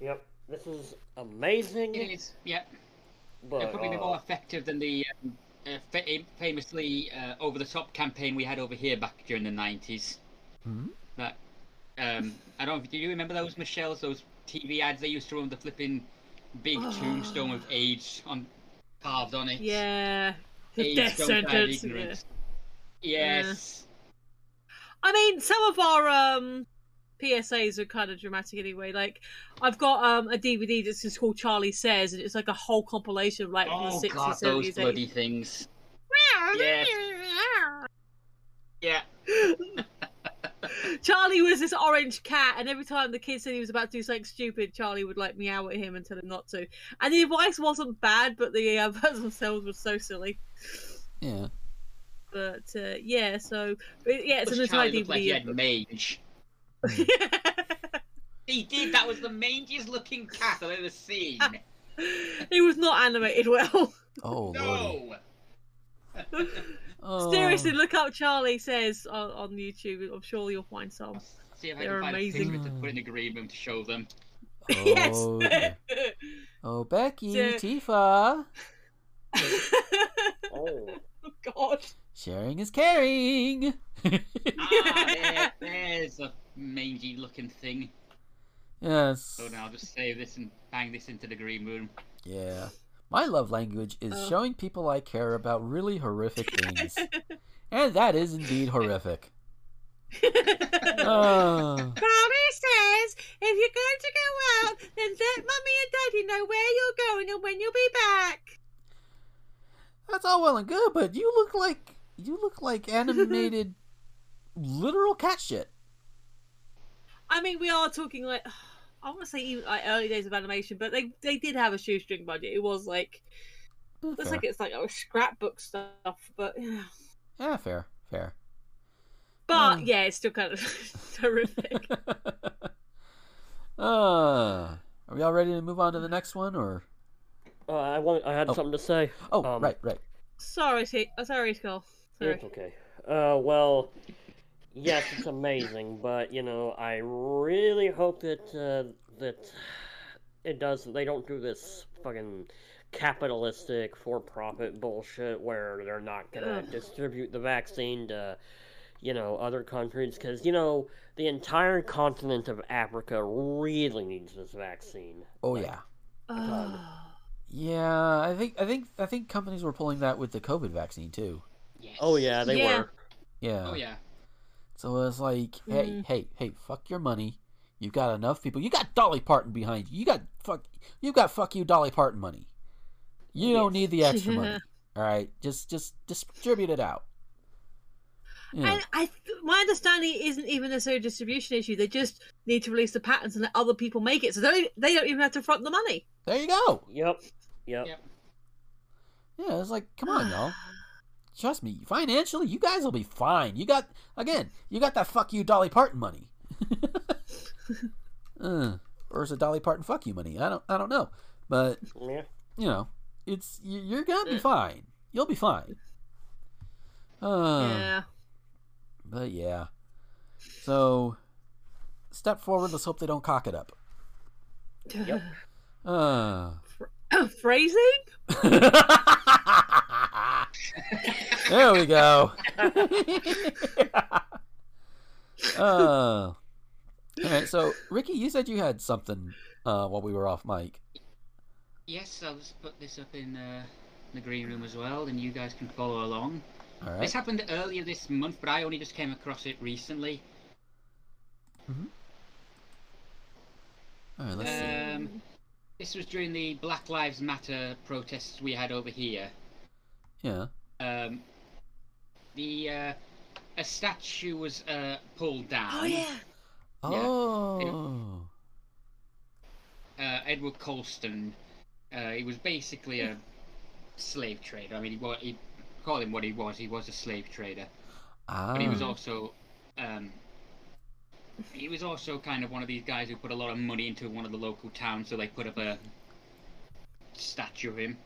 Yep. This is amazing. It is, yeah. But, It'll probably be uh, more effective than the um, uh, fa- famously uh, over the top campaign we had over here back during the 90s. Hmm? That, um, I don't know, do you remember those, Michelle's Those TV ads they used to run the flipping big <sighs> tombstone of age on carved on it? Yeah. The death don't die of sentence. Yeah. Yes. I mean, some of our um PSAs are kind of dramatic anyway. Like, I've got um a DVD that's just called Charlie Says, and it's like a whole compilation of like from the Oh, 60s, God, 70s, those 80s. bloody things. Yes. Yeah. <laughs> <laughs> Charlie was this orange cat, and every time the kid said he was about to do something stupid, Charlie would like meow at him and tell him not to. And the advice wasn't bad, but the uh, <laughs> birds themselves were so silly. Yeah. But uh, yeah, so but, yeah, it's Plus an entire Charlie looked like he had mange. <laughs> he did. That was the mangiest looking cat I've ever seen. <laughs> he was not animated well. Oh no. Oh. Seriously, look up Charlie Says on, on YouTube. I'm sure you'll find some. See if I They're can find amazing. a picture to put in agreement to show them. <laughs> yes. Oh, dear. <laughs> oh Becky, So- Tifa, <laughs> Oh. Oh God. sharing is caring. Ah, there, there's a mangy looking thing. yes. So now I'll just save this and bang this into the green room. Yeah. My love language is Oh. showing people I care about really horrific things. <laughs> and that is indeed horrific. <laughs> Ah. Oh. Charlie says if you're going to go out, then let mummy and daddy know where you're going and when you'll be back. That's all well and good, but you look like you look like <laughs> animated literal cat shit. I mean, we are talking like <sighs> oh, I want to say even like early days of animation, but they they did have a shoestring budget. It was like looks like it's like oh, scrapbook stuff, but Yeah, Yeah, fair, fair. but Hmm. yeah, it's still kind of <laughs> horrific. Uh, <laughs> are we all ready to move on to the next one, or? Uh, I want. I had Oh. something to say. Oh, Um, right, right. sorry, T- oh, sorry, Skull. Sorry. It's okay. Uh, well, yes, it's amazing, but you know, I really hope that uh, that it does. They don't do this fucking capitalistic for-profit bullshit where they're not gonna distribute the vaccine to, you know, other countries because you know the entire continent of Africa really needs this vaccine. Oh yeah, Ugh. yeah. I think I think I think companies were pulling that with the COVID vaccine too. Yes. Oh yeah, they Yeah. were. Yeah. Oh yeah. So it's like, hey, Mhm. hey, hey, fuck your money. You've got enough people. You got Dolly Parton behind you. You got fuck. You got fuck you Dolly Parton money. You don't need the extra money. <laughs> All right, just just distribute it out. Yeah. And I, my understanding isn't even necessarily a distribution issue. They just need to release the patents and let other people make it, so they don't, they don't even have to front the money. There you go. Yep. Yep. Yep. Yeah, it's like, come on, y'all. <sighs> <sighs> Trust me, financially, you guys will be fine. You got again, you got that fuck you Dolly Parton money. <laughs> uh, or is it Dolly Parton fuck you money? I don't, I don't know, but Yeah. you know, it's you- you're gonna be fine. You'll be fine. Uh, yeah. But yeah. So, step forward. Let's hope they don't cock it up. Yep. Uh. <clears throat> Phrasing? <laughs> <laughs> there we go. <laughs> uh, all right. so Ricky, you said you had something uh, while we were off mic. Yes, I'll just put this up in uh, the green room as well, and you guys can follow along. All right. This happened earlier this month, but I only just came across it recently. All right. Let's see. Um, this was during the Black Lives Matter protests we had over here. Yeah. Um, the uh, a statue was uh, pulled down. Oh yeah. Oh. uh, Edward Colston. Uh, he was basically a slave trader. I mean, he, wa- he call him what he was. He was a slave trader, Ah. but he was also um, he was also kind of one of these guys who put a lot of money into one of the local towns, so they put up a statue of him.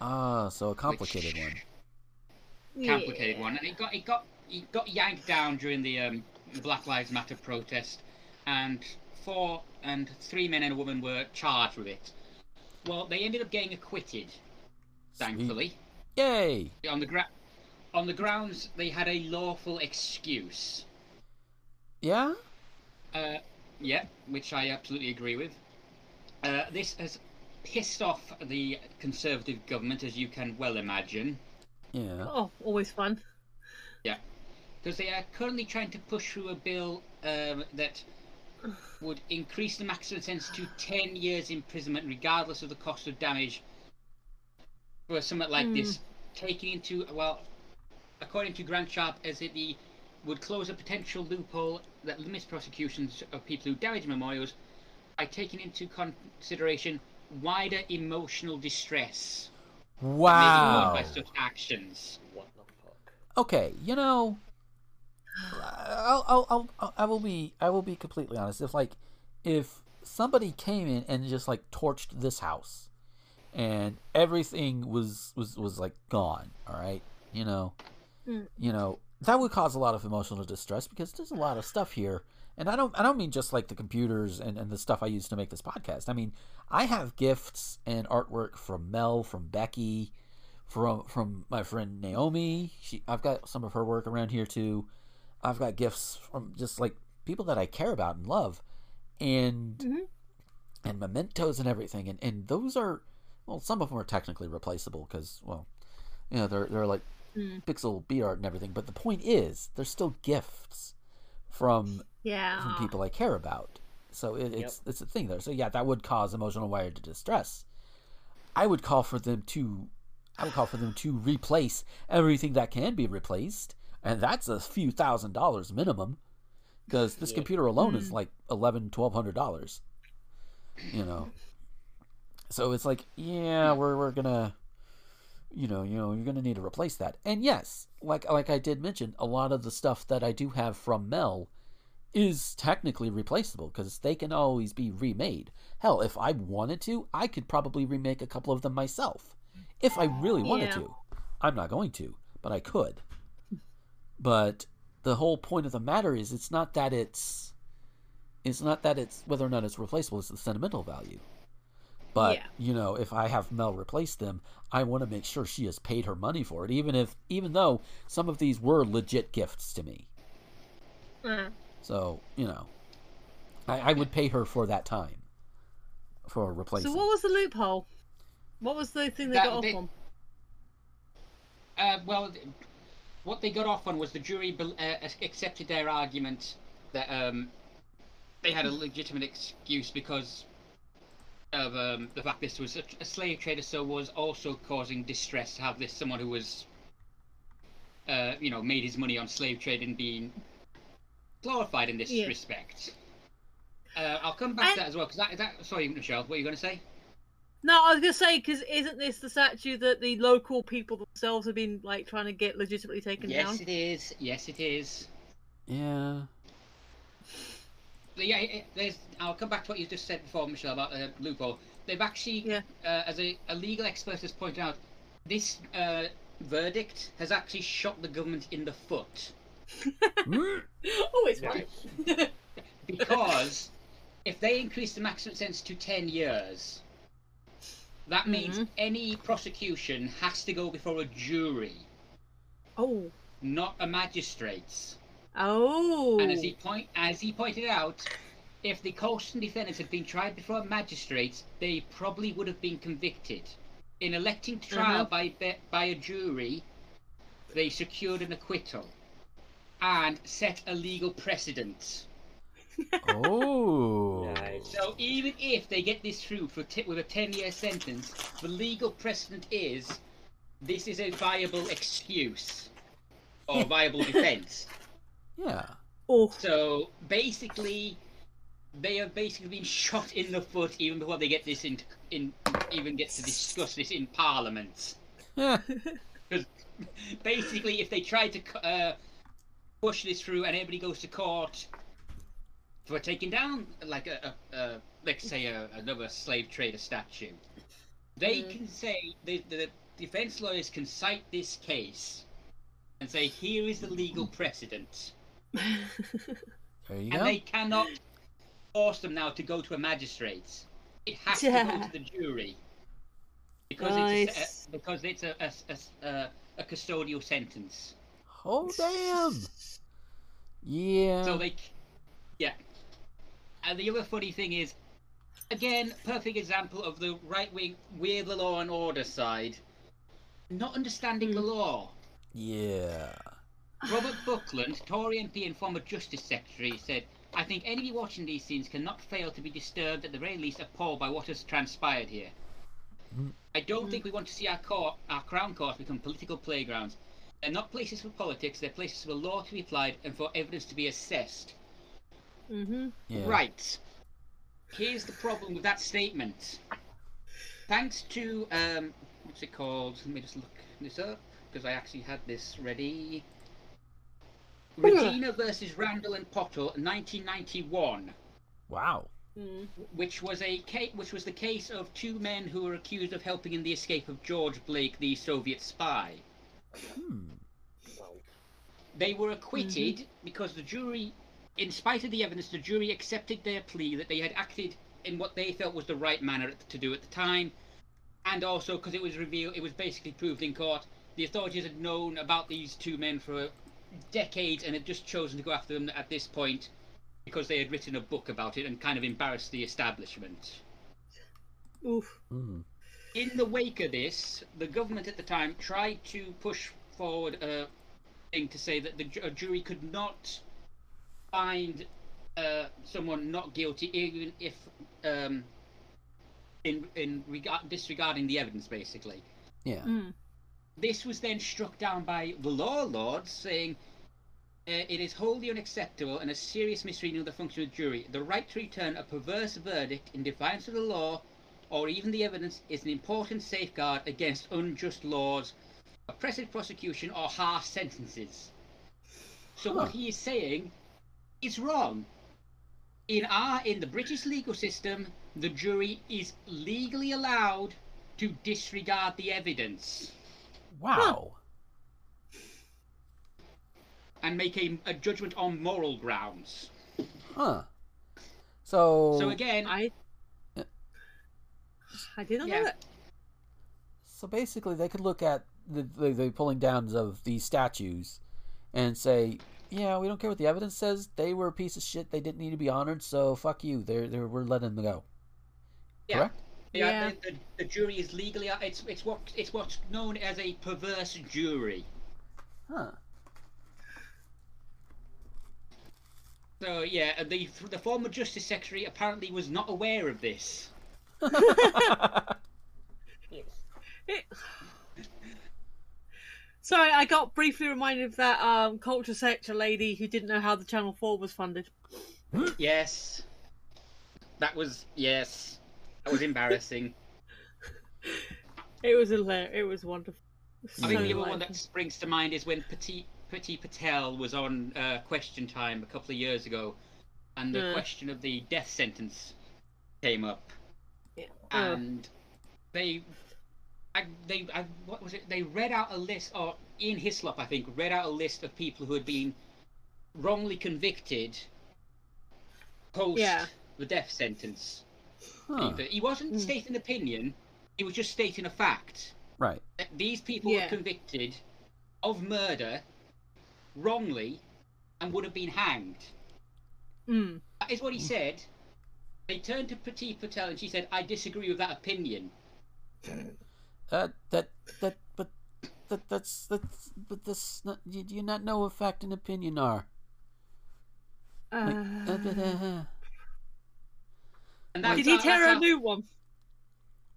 Ah, so a complicated one. complicated one, and it got it got he got yanked down during the um, Black Lives Matter protest, and four and three men and a woman were charged with it. Well, they ended up getting acquitted, thankfully. Yay! On the gra- on the grounds they had a lawful excuse. Yeah. Uh, yeah, which I absolutely agree with. Uh, this has pissed off the Conservative government, as you can well imagine. Yeah. Oh, always fun. Yeah, because they are currently trying to push through a bill um, that would increase the maximum sentence to 10 years imprisonment, regardless of the cost of damage, for something like Hmm. this. Taking into, well, according to Grant Shapps, as it the, would close a potential loophole that limits prosecutions of people who damage memorials by taking into consideration wider emotional distress. that may be Wow. by such actions. What the fuck? Okay, you know, I'll, I'll, I'll, I'll, I will be, I will be completely honest. If like, if somebody came in and just like torched this house, and everything was was was like gone, all right, you know, Mm. you know, that would cause a lot of emotional distress because there's a lot of stuff here. And I don't I don't mean just like the computers and, and the stuff I use to make this podcast. I mean, I have gifts and artwork from Mel, from Becky, from from my friend Naomi. She I've got some of her work around here too. I've got gifts from just like people that I care about and love. And and mementos and everything. And and those are well, some of them are technically replaceable because well, you know, they're they're like Mm. pixel beat art and everything. But the point is, they're still gifts from Yeah. from people I care about. So it, it's it's a thing there. So yeah, that would cause emotional wire to distress. I would call for them to, I would call for them to replace everything that can be replaced, and that's a few thousand dollars minimum, because this Yeah. computer alone is Mm. like eleven, twelve hundred dollars. You know. So it's like, yeah, we're we're gonna you know, you know, you're going to need to replace that. And yes, like like I did mention, a lot of the stuff that I do have from Mel is technically replaceable because they can always be remade. Hell, if I wanted to, I could probably remake a couple of them myself. If I really wanted Yeah. to. I'm not going to, but I could. But the whole point of the matter is it's not that it's it's not that it's whether or not it's replaceable, it's the sentimental value. But Yeah. you know, if I have Mel replace them, I want to make sure she has paid her money for it, even if even though some of these were legit gifts to me. Uh, So you know, I, I would pay her for that time for replacing. so what was the loophole? What was the thing they That- got off they- on? Uh, well, what they got off on was the jury uh, accepted their argument that um, they had a legitimate excuse because of um, the fact this was a, a slave trader, so was also causing distress to have this someone who was, uh, you know, made his money on slave trading being glorified in this Yeah. respect. Uh, I'll come back to that as well because that, that. Sorry, Michelle, what are you going to say? No, I was gonna say because isn't this the statue that the local people themselves have been like trying to get legitimately taken yes, down? Yes, it is. Yes, it is. Yeah. Yeah, it, there's. I'll come back to what you just said before, Michelle, about the loophole. They've actually, uh, as a, a legal expert has pointed out, this uh, verdict has actually shot the government in the foot <laughs> Always right. <laughs> because if they increase the maximum sentence to ten years, that means Mm-hmm. any prosecution has to go before a jury, Oh. not a magistrate's. Oh. And as he point as he pointed out, if the Colston defendants had been tried before a magistrate, they probably would have been convicted. In electing to trial Mhm. by by a jury, they secured an acquittal and set a legal precedent. Oh. <laughs> So even if they get this through for t- with a ten-year sentence, the legal precedent is this is a viable excuse or viable <laughs> defense. Yeah. Oh. So basically, they have basically been shot in the foot even before they get this in, in even get to discuss this in Parliament. <laughs> Because basically, if they try to uh, push this through and everybody goes to court for taking down, like a, a, a let's say a, another slave trader statue, they mm. can say the, the defense lawyers can cite this case and say here is the legal precedent. <laughs> There you and go. they cannot force them now to go to a magistrate. It has to go to the jury because it's a, because it's a, a, a, a, a custodial sentence. Oh damn. Yeah. So they, c- yeah. And the other funny thing is, again, perfect example of the right wing, we're the law and order side, not understanding the hmm. law. Yeah. Robert Buckland, Tory MP and former Justice Secretary, said, I think anybody watching these scenes cannot fail to be disturbed, at the very least appalled by what has transpired here. Hmm. I don't hmm. think we want to see our court, our crown Court become political playgrounds. They're not places for politics, they're places for law to be applied and for evidence to be assessed. Mm-hmm. Yeah. Right. Here's the problem with that statement. Thanks to um, what's it called? Let me just look this up because I actually had this ready. Regina versus Randle and Pottle, 1991, Wow. which was a case, which was the case of two men who were accused of helping in the escape of George Blake, the Soviet spy. Hmm. They were acquitted hmm. because the jury, in spite of the evidence, the jury accepted their plea that they had acted in what they felt was the right manner to do at the time, and also because it was revealed, it was basically proved in court. The authorities had known about these two men for decades and had just chosen to go after them at this point because they had written a book about it and kind of embarrassed the establishment. Oof. Hmm. In the wake of this, the government at the time tried to push forward a thing to say that the a jury could not find uh, someone not guilty even if um, in in regard disregarding the evidence, basically. Yeah. This was then struck down by the law lords, saying uh, it is wholly unacceptable and a serious misreading of the function of the jury. The right to return a perverse verdict in defiance of the law or even the evidence is an important safeguard against unjust laws, oppressive prosecution, or harsh sentences. So what he is saying is wrong. In our in the British legal system, the jury is legally allowed to disregard the evidence. Wow. And make a, a judgment on moral grounds. Huh. So. So again, I <sighs> I didn't know that. So basically, they could look at the, the the pulling downs of these statues, and say, "Yeah, we don't care what the evidence says. They were a piece of shit. They didn't need to be honored. So fuck you. They're, they're we're letting them go." Yeah. Correct. Yeah, Yeah. The, the, the jury is legally it's it's what it's what's known as a perverse jury. Huh. So yeah, the the former justice secretary apparently was not aware of this. <laughs> Sorry, I got briefly reminded of that um, culture sector lady who didn't know how the Channel 4 was funded. yes, that was yes, that was embarrassing. <laughs> It was hilarious. It was wonderful. I think the other one that springs to mind is when Priti Priti Patel was on uh, Question Time a couple of years ago, and the Yeah. question of the death sentence came up. And they, I, they, I, what was it? They read out a list, or Ian Hislop, I think, read out a list of people who had been wrongly convicted post Yeah. the death sentence. Huh. He wasn't stating an opinion; he was just stating a fact. Right. that These people Yeah. were convicted of murder wrongly and would have been hanged. Mm. That is what he said. They turned to Priti Patel and she said, I disagree with that opinion. Uh, that that but that that's that's but that's not. You, do you not know what fact and opinion are? Like, uh, but, uh, And Did he tear that's a how- new one?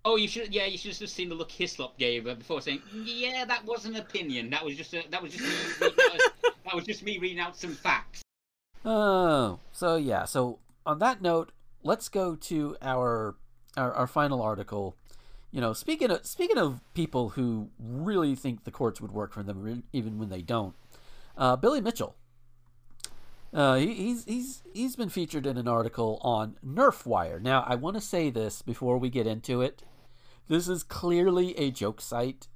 Oh, you should. Yeah, you should have just seen the look Hislop gave uh, before saying, "Yeah, that was an opinion. That was just a, that was just me. reading out, that was just me reading out some facts." Oh, so yeah. So on that note, let's go to our our, our final article. You know, speaking of speaking of people who really think the courts would work for them, even when they don't, uh, Billy Mitchell. Uh, he, he's he's he's been featured in an article on Nerf Wire. Now, I want to say this before we get into it. This is clearly a joke site,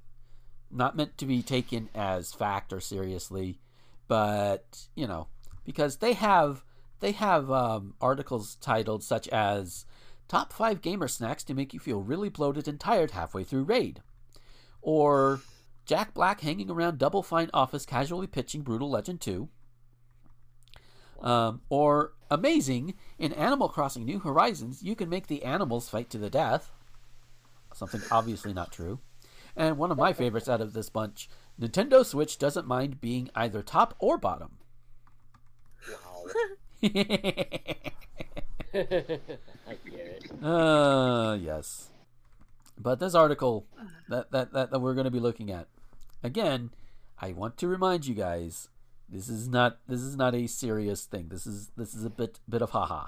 not meant to be taken as fact or seriously, but you know, because they have they have um, articles titled such as "Top Five Gamer Snacks to Make You Feel Really Bloated and Tired Halfway Through Raid," or "Jack Black Hanging Around Double Fine Office Casually Pitching Brutal Legend 2." Um, or amazing in Animal Crossing New Horizons, you can make the animals fight to the death. Something obviously not true. And one of my favorites out of this bunch Nintendo Switch doesn't mind being either top or bottom. <laughs> <laughs> I get it. Uh, yes. But this article that, that, that, that we're going to be looking at, again, I want to remind you guys, this is not this is not a serious thing. This is this is a bit bit of haha.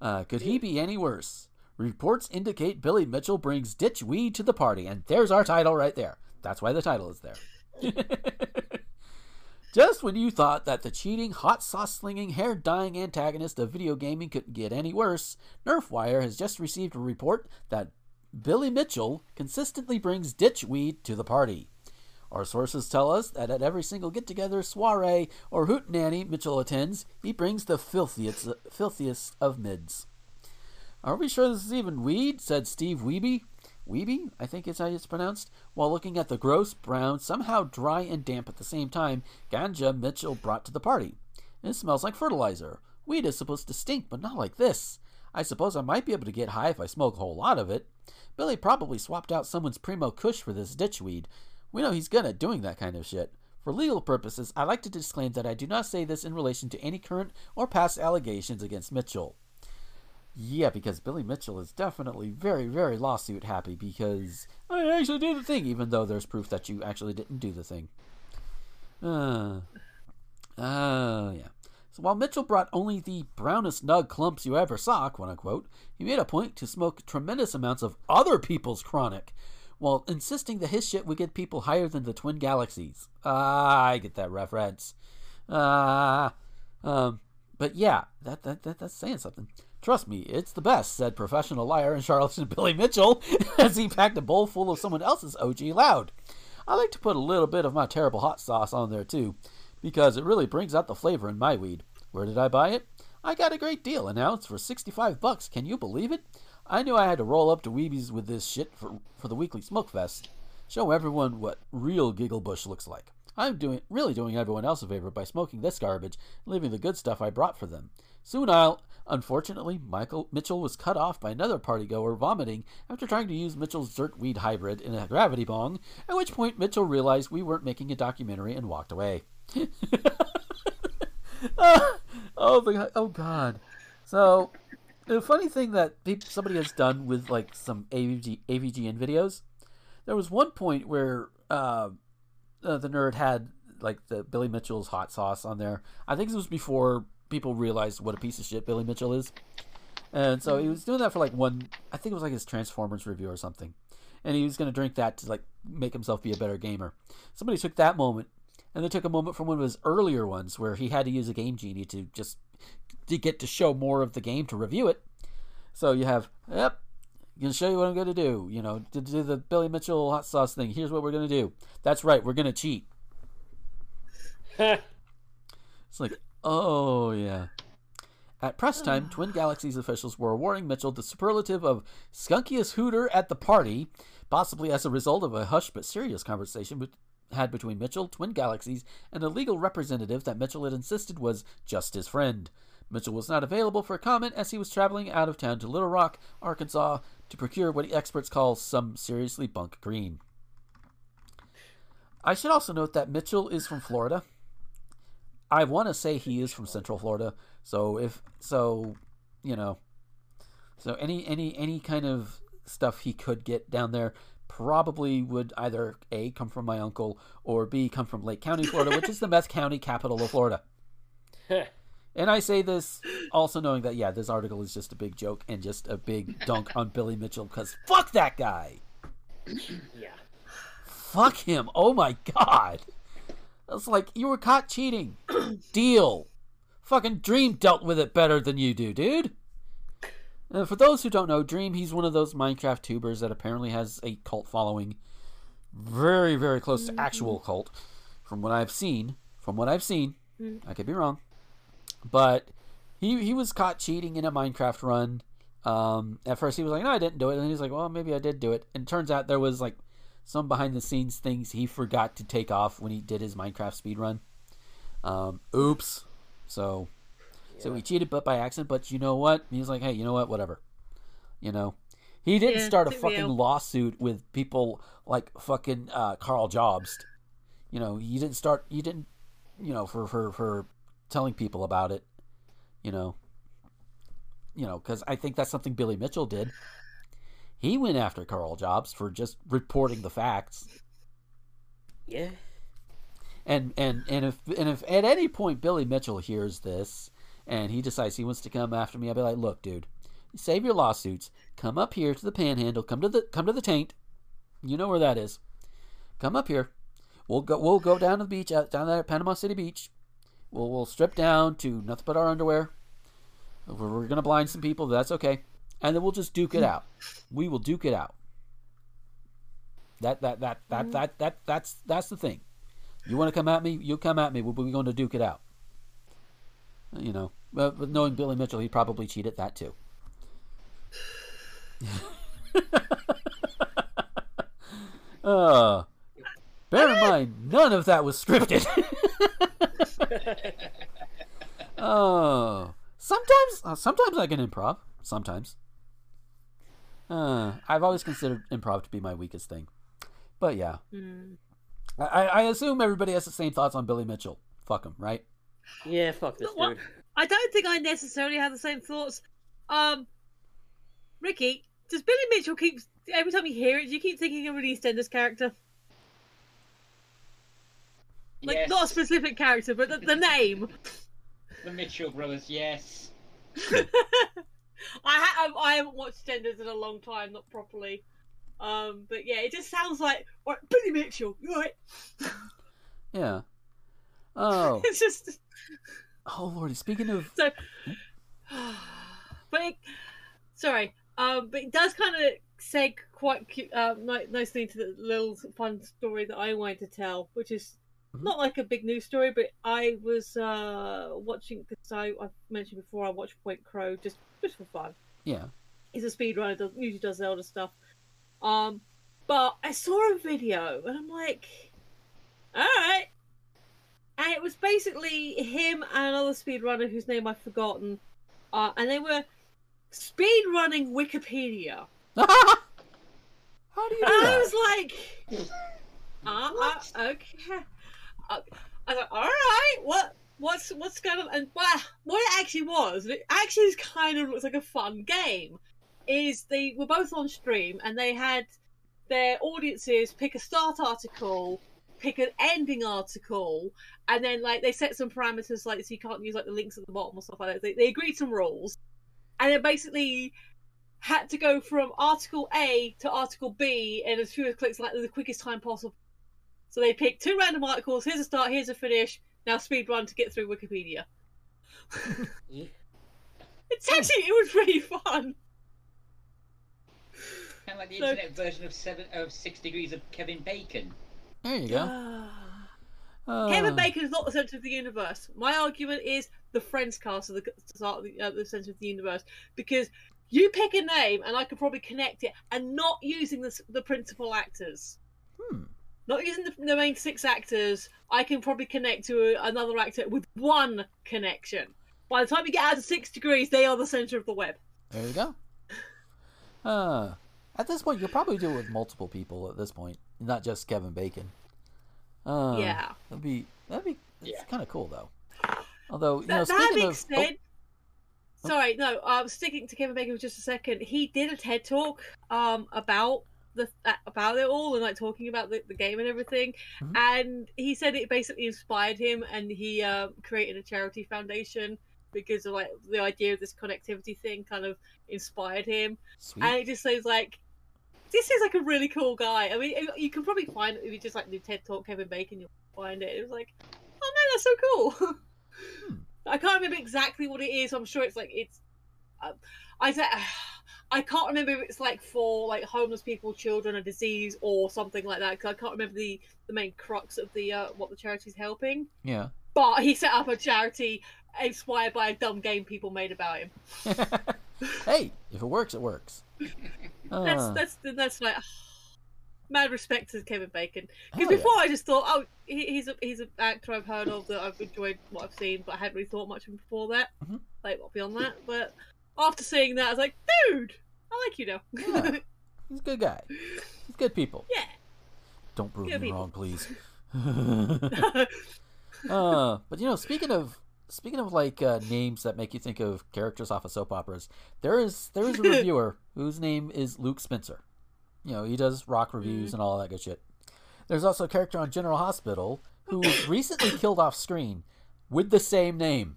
Uh, could he be any worse? Reports indicate Billy Mitchell brings ditch weed to the party, and there's our title right there. That's why the title is there. <laughs> Just when you thought that the cheating, hot sauce slinging, hair dyeing antagonist of video gaming couldn't get any worse, NerfWire has just received a report that Billy Mitchell consistently brings ditch weed to the party. Our sources tell us that at every single get together, soiree, or hootenanny Mitchell attends, he brings the filthiest, filthiest of mids. Are we sure this is even weed? said Steve Wiebe. Wiebe, I think is how it's pronounced, while looking at the gross, brown, somehow dry and damp at the same time ganja Mitchell brought to the party. It smells like fertilizer. Weed is supposed to stink, but not like this. I suppose I might be able to get high if I smoke a whole lot of it. Billy probably swapped out someone's primo kush for this ditchweed. We know he's good at doing that kind of shit. For legal purposes, I like to disclaim that I do not say this in relation to any current or past allegations against Mitchell. Yeah, because Billy Mitchell is definitely very, very lawsuit happy because I actually did the thing, even though there's proof that you actually didn't do the thing. Uh, uh, yeah. So while Mitchell brought only the brownest nug clumps you ever saw, quote unquote, he made a point to smoke tremendous amounts of other people's chronic, while insisting that his shit would get people higher than the twin galaxies. Ah, I get that reference. Ah, um, but yeah, that, that, that that's saying something. Trust me, it's the best, said professional liar and charlatan <laughs> Billy Mitchell <laughs> as he packed a bowl full of someone else's OG loud. I like to put a little bit of my terrible hot sauce on there too, because it really brings out the flavor in my weed. Where did I buy it? I got a great deal, an ounce for 65 bucks. Can you believe it? I knew I had to roll up to Wiebe's with this shit for, for the weekly smoke fest. Show everyone what real Giggle Bush looks like. I'm doing really doing everyone else a favor by smoking this garbage leaving the good stuff I brought for them. Soon I'll. Unfortunately, Michael Mitchell was cut off by another partygoer vomiting after trying to use Mitchell's dirt weed hybrid in a gravity bong. At which point Mitchell realized we weren't making a documentary and walked away. oh, <laughs> oh, the, oh God! So the funny thing that somebody has done with like some AVG, AVGN videos, there was one point where uh, uh, the nerd had like the Billy Mitchell's hot sauce on there. I think this was before people realized what a piece of shit Billy Mitchell is. And so he was doing that for like one, I think it was like his Transformers review or something. And he was going to drink that to like make himself be a better gamer. Somebody took that moment and they took a moment from one of his earlier ones where he had to use a game genie to just to get to show more of the game to review it. So you have, yep, going to show you what I'm going to do. You know, to do the Billy Mitchell hot sauce thing. Here's what we're going to do. That's right, we're going to cheat. <laughs> it's like, oh yeah. At press time, <sighs> Twin Galaxies officials were awarding Mitchell the superlative of skunkiest hooter at the party, possibly as a result of a hush but serious conversation had between Mitchell, Twin Galaxies, and a legal representative that Mitchell had insisted was just his friend. Mitchell was not available for comment as he was traveling out of town to Little Rock, Arkansas, to procure what experts call some seriously bunk green. I should also note that Mitchell is from Florida. I want to say he is from Central Florida, so if so, you know, so any any any kind of stuff he could get down there probably would either a come from my uncle or b come from Lake County, Florida, which is the best county capital of Florida. <laughs> And I say this also knowing that yeah, this article is just a big joke and just a big dunk on Billy Mitchell because fuck that guy. yeah. Fuck him. Oh my god. It's like you were caught cheating. <clears throat> Deal. Fucking Dream dealt with it better than you do, dude. Uh, for those who don't know, Dream, he's one of those Minecraft tubers that apparently has a cult following. Very, very close to actual cult. From what I've seen. From what I've seen. I could be wrong. But he he was caught cheating in a Minecraft run. Um, at first he was like, no, I didn't do it. And then he's like, well, maybe I did do it. And it turns out there was like some behind the scenes things he forgot to take off when he did his Minecraft speed run. Um, oops. So, so he cheated, but by accident. But you know what? He's like, hey, you know what? Whatever. You know, he didn't Yeah, start a fucking real. lawsuit with people like fucking uh, Karl Jobst. You know, you didn't start. You didn't. You know, for for for telling people about it. You know. You know, because I think that's something Billy Mitchell did. He went after Karl Jobst for just reporting the facts. Yeah. And and and if and if at any point Billy Mitchell hears this and he decides he wants to come after me, I'll be like, look, dude, save your lawsuits. Come up here to the Panhandle. Come to the come to the taint. You know where that is. Come up here. We'll go. We'll go down to the beach out down there at Panama City Beach. We'll we'll strip down to nothing but our underwear. We're, we're gonna blind some people. That's okay. And then we'll just duke it out. We will duke it out. That that that that that that that's that's the thing. You want to come at me? You come at me. We're going to duke it out. You know, but, but knowing Billy Mitchell, he probably cheated that too. <laughs> uh, bear in mind, none of that was scripted. Oh, <laughs> <laughs> sometimes, uh, sometimes I can improv. Sometimes. Uh, I've always considered improv to be my weakest thing, but yeah. I, I assume everybody has the same thoughts on Billy Mitchell. Fuck him, right? Yeah, fuck this What? dude. I don't think I necessarily have the same thoughts. Um, Ricky, does Billy Mitchell keep every time you hear it? Do you keep thinking of an EastEnders character? Like Yes. not a specific character, but the, the name. The Mitchell brothers, yes. <laughs> I ha- I haven't watched EastEnders in a long time, not properly. Um, but yeah, it just sounds like right, Billy Mitchell. You right? Yeah. Oh. <laughs> it's just Oh lordy. Speaking of, so. <sighs> But it, sorry, um, but it does kind of seg quite uh, nicely into the little fun story that I wanted to tell, which is not like a big news story, but I was uh, watching because I I've mentioned before I watch PointCrow just just for fun. yeah. He's a speedrunner, does usually does Zelda stuff. Um, but I saw a video and I'm like, all right. And it was basically him and another speedrunner whose name I've forgotten, uh, and they were speedrunning Wikipedia. <laughs> How do you And do I was like, <laughs> uh, uh, okay. I was like, all right, what, what's, what's going on? And well, what it actually was, it actually kind of looks like a fun game. Is they were both on stream and they had their audiences pick a start article, pick an ending article, and then like they set some parameters like so you can't use like the links at the bottom or stuff like that. They, they agreed some rules, and then basically had to go from article A to article B in as few clicks like the quickest time possible. So they pick two random articles. Here's a start. Here's a finish. Now speed run to get through Wikipedia. <laughs> It's actually it was pretty fun. Kind of like the So- internet version of seven of six degrees of Kevin Bacon. There you go. Uh, Kevin Bacon is not the center of the universe. My argument is the Friends cast are the start of the, uh, the center of the universe because you pick a name and I could probably connect it, and not using the the principal actors. Not using the, the main six actors, I can probably connect to a, another actor with one connection. By the time you get out of six degrees, they are the center of the web. There you go. <laughs> Uh, at this point, you'll probably do it with multiple people. At this point, not just Kevin Bacon. Uh, Yeah. that'd be that'd be it's kind of cool though. Although you know, That, that speaking being of, oh, said, sorry, no, I'm um, sticking to Kevin Bacon for just a second. He did a TED talk um about the uh, about it all and like talking about the, the game and everything, Mm-hmm. and he said it basically inspired him, and he um, created a charity foundation because of like the idea of this connectivity thing kind of inspired him, Sweet. and it just says like. This is like a really cool guy. I mean, you can probably find it if you just like do TED Talk Kevin Bacon, you'll find it. It was like, oh man, that's so cool. <laughs> I can't remember exactly what it is. I'm sure it's like it's. Uh, I said <sighs> I can't remember if it's like for like homeless people, children, a disease, or something like that. Because I can't remember the the main crux of the uh, what the charity's helping. yeah. But he set up a charity inspired by a dumb game people made about him. <laughs> Hey, if it works, it works. <laughs> That's Uh, that's that's like <sighs> mad respect to Kevin Bacon. Because Hell yeah. before I just thought, oh, he, he's a he's an actor I've heard of that I've enjoyed what I've seen, but I hadn't really thought much of him before that. Mm-hmm. Like beyond that, but after seeing that, I was like, dude, I like you now. Yeah. <laughs> He's a good guy. He's good people. Yeah. Don't prove Good me people. wrong, please. <laughs> <laughs> uh, but you know, speaking of speaking of like uh, names that make you think of characters off of soap operas, there is there is a reviewer whose name is Luke Spencer. You know, he does rock reviews and all that good shit. There's also a character on General Hospital who was <coughs> recently killed off screen with the same name.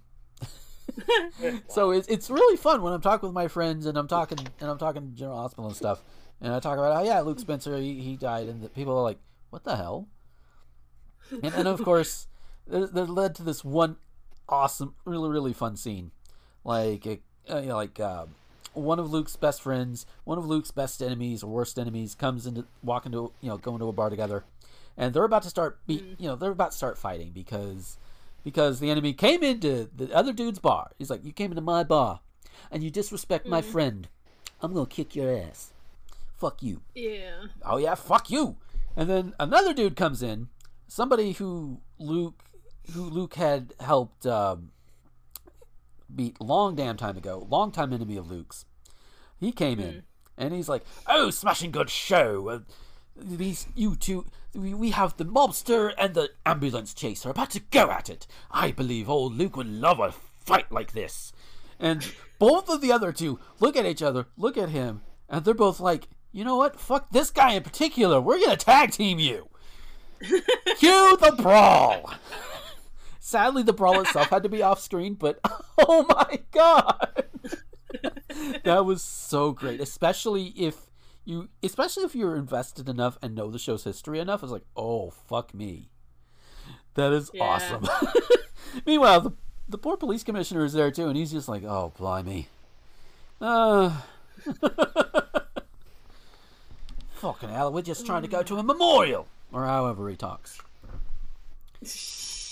<laughs> so it's it's really fun when I'm talking with my friends and I'm talking and I'm talking General Hospital and stuff, and I talk about oh yeah Luke Spencer he, he died. And the people are like what the hell, and and of course <laughs> that led to this one awesome really really fun scene, like uh, you know like uh, one of Luke's best friends, one of Luke's best enemies or worst enemies comes into walk into you know go into a bar together, and they're about to start be you know they're about to start fighting because because the enemy came into the other dude's bar. He's like, "You came into my bar, and you disrespect my Mhm. friend. I'm gonna kick your ass. Fuck you." yeah. Oh yeah, fuck you. And then another dude comes in, somebody who Luke, who Luke had helped um, beat long damn time ago, long time enemy of Luke's. He came in, and he's like, "Oh, smashing good show. Uh, these you two, we, we have the mobster and the ambulance chaser about to go at it. I believe old Luke would love a fight like this." And both of the other two look at each other, look at him, and they're both like, you know what? Fuck this guy in particular. We're gonna tag team you. <laughs> Cue the brawl. Sadly, the brawl itself had to be off screen, but <laughs> oh my god, <laughs> that was so great. Especially if you, especially if you're invested enough and know the show's history enough. It's like, oh fuck me, that is Yeah. awesome. <laughs> Meanwhile, the the poor police commissioner is there too, and he's just like, oh blimey. Uh, <laughs> fucking hell, we're just trying to go to a memorial, or however he talks.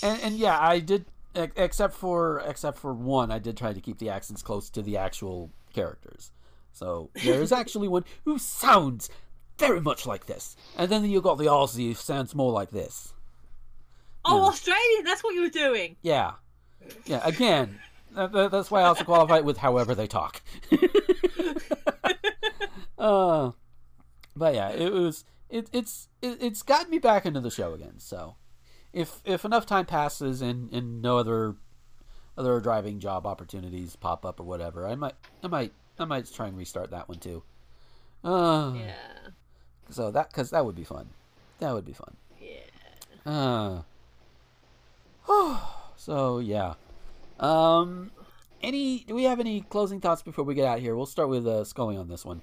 And, and yeah, I did, except for except for one, I did try to keep the accents close to the actual characters. So there is actually one who sounds very much like this, and then you've got the Aussie who sounds more like this. Oh, Australian. That's what you were doing. Yeah, yeah. Again, that, that- that's why I also qualify it with however they talk. <laughs> uh, but yeah, it was it, it's it, it's gotten me back into the show again. So if if enough time passes and, and no other other driving job opportunities pop up or whatever, I might I might I might try and restart that one too. Uh, Yeah. So that because that would be fun. That would be fun. Yeah. Uh. so yeah. Um. Any? Do we have any closing thoughts before we get out here? We'll start with uh, Scully on this one.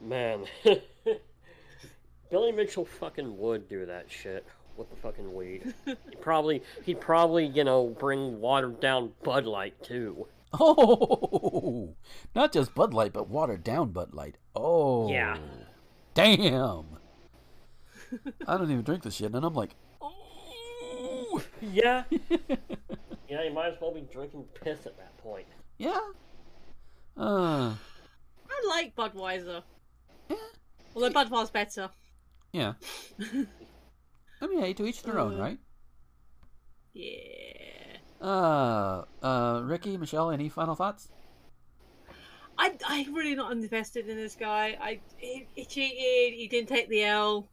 Man. <laughs> Billy Mitchell fucking would do that shit with the fucking weed. he <laughs> probably he'd probably, you know, bring watered down Bud Light too. <laughs> Oh, not just Bud Light, but watered down Bud Light. Oh, Yeah. Damn. I don't even drink this shit, and I'm like, oh, Yeah. <laughs> yeah, you might as well be drinking piss at that point. yeah. Uh, I like Budweiser. Yeah. Although Budweiser's better. yeah. <laughs> I mean, hey, to each their own, Uh. right? Yeah. Uh, uh, Ricky, Michelle, any final thoughts? I I really not invested in this guy. I he, he cheated. He didn't take the L,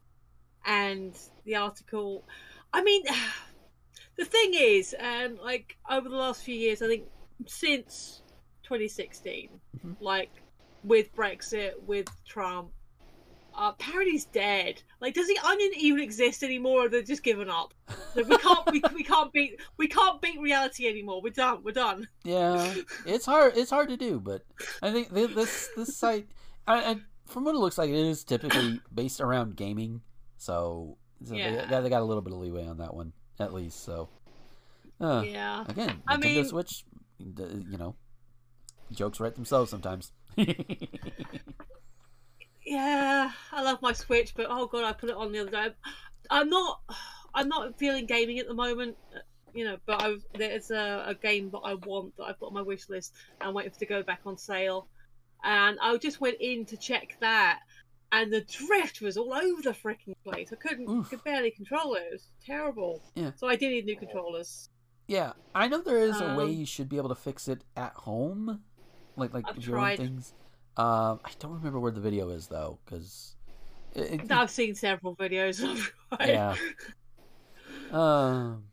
and the article. I mean, <sighs> the thing is, um, like over the last few years, I think since 2016, like with Brexit, with Trump, uh, parody's dead. Like, does the Onion even exist anymore? Or they're just given up. Like, we can't, we, we can't beat, we can't beat reality anymore. We're done. We're done. Yeah, it's hard. It's hard to do, but I think this this <laughs> site, I, I, from what it looks like, it is typically based around gaming. So, so Yeah. they, they got a little bit of leeway on that one, at least. So, uh, Yeah. Again, I Nintendo mean- Switch, you know, jokes write themselves sometimes. <laughs> Yeah, I love my Switch, but oh god, I put it on the other day. I'm not, I'm not feeling gaming at the moment, you know. But I've, there's a, a game that I want that I've got on my wish list. and I'm waiting for it to go back on sale, and I just went in to check that, and the drift was all over the freaking place. I couldn't, could barely control it. It was terrible. Yeah. So I do need new controllers. Yeah, I know there is a way Um, you should be able to fix it at home, like like I've your own things. Um, I don't remember where the video is though, because I've seen several videos. Of it. yeah. Um,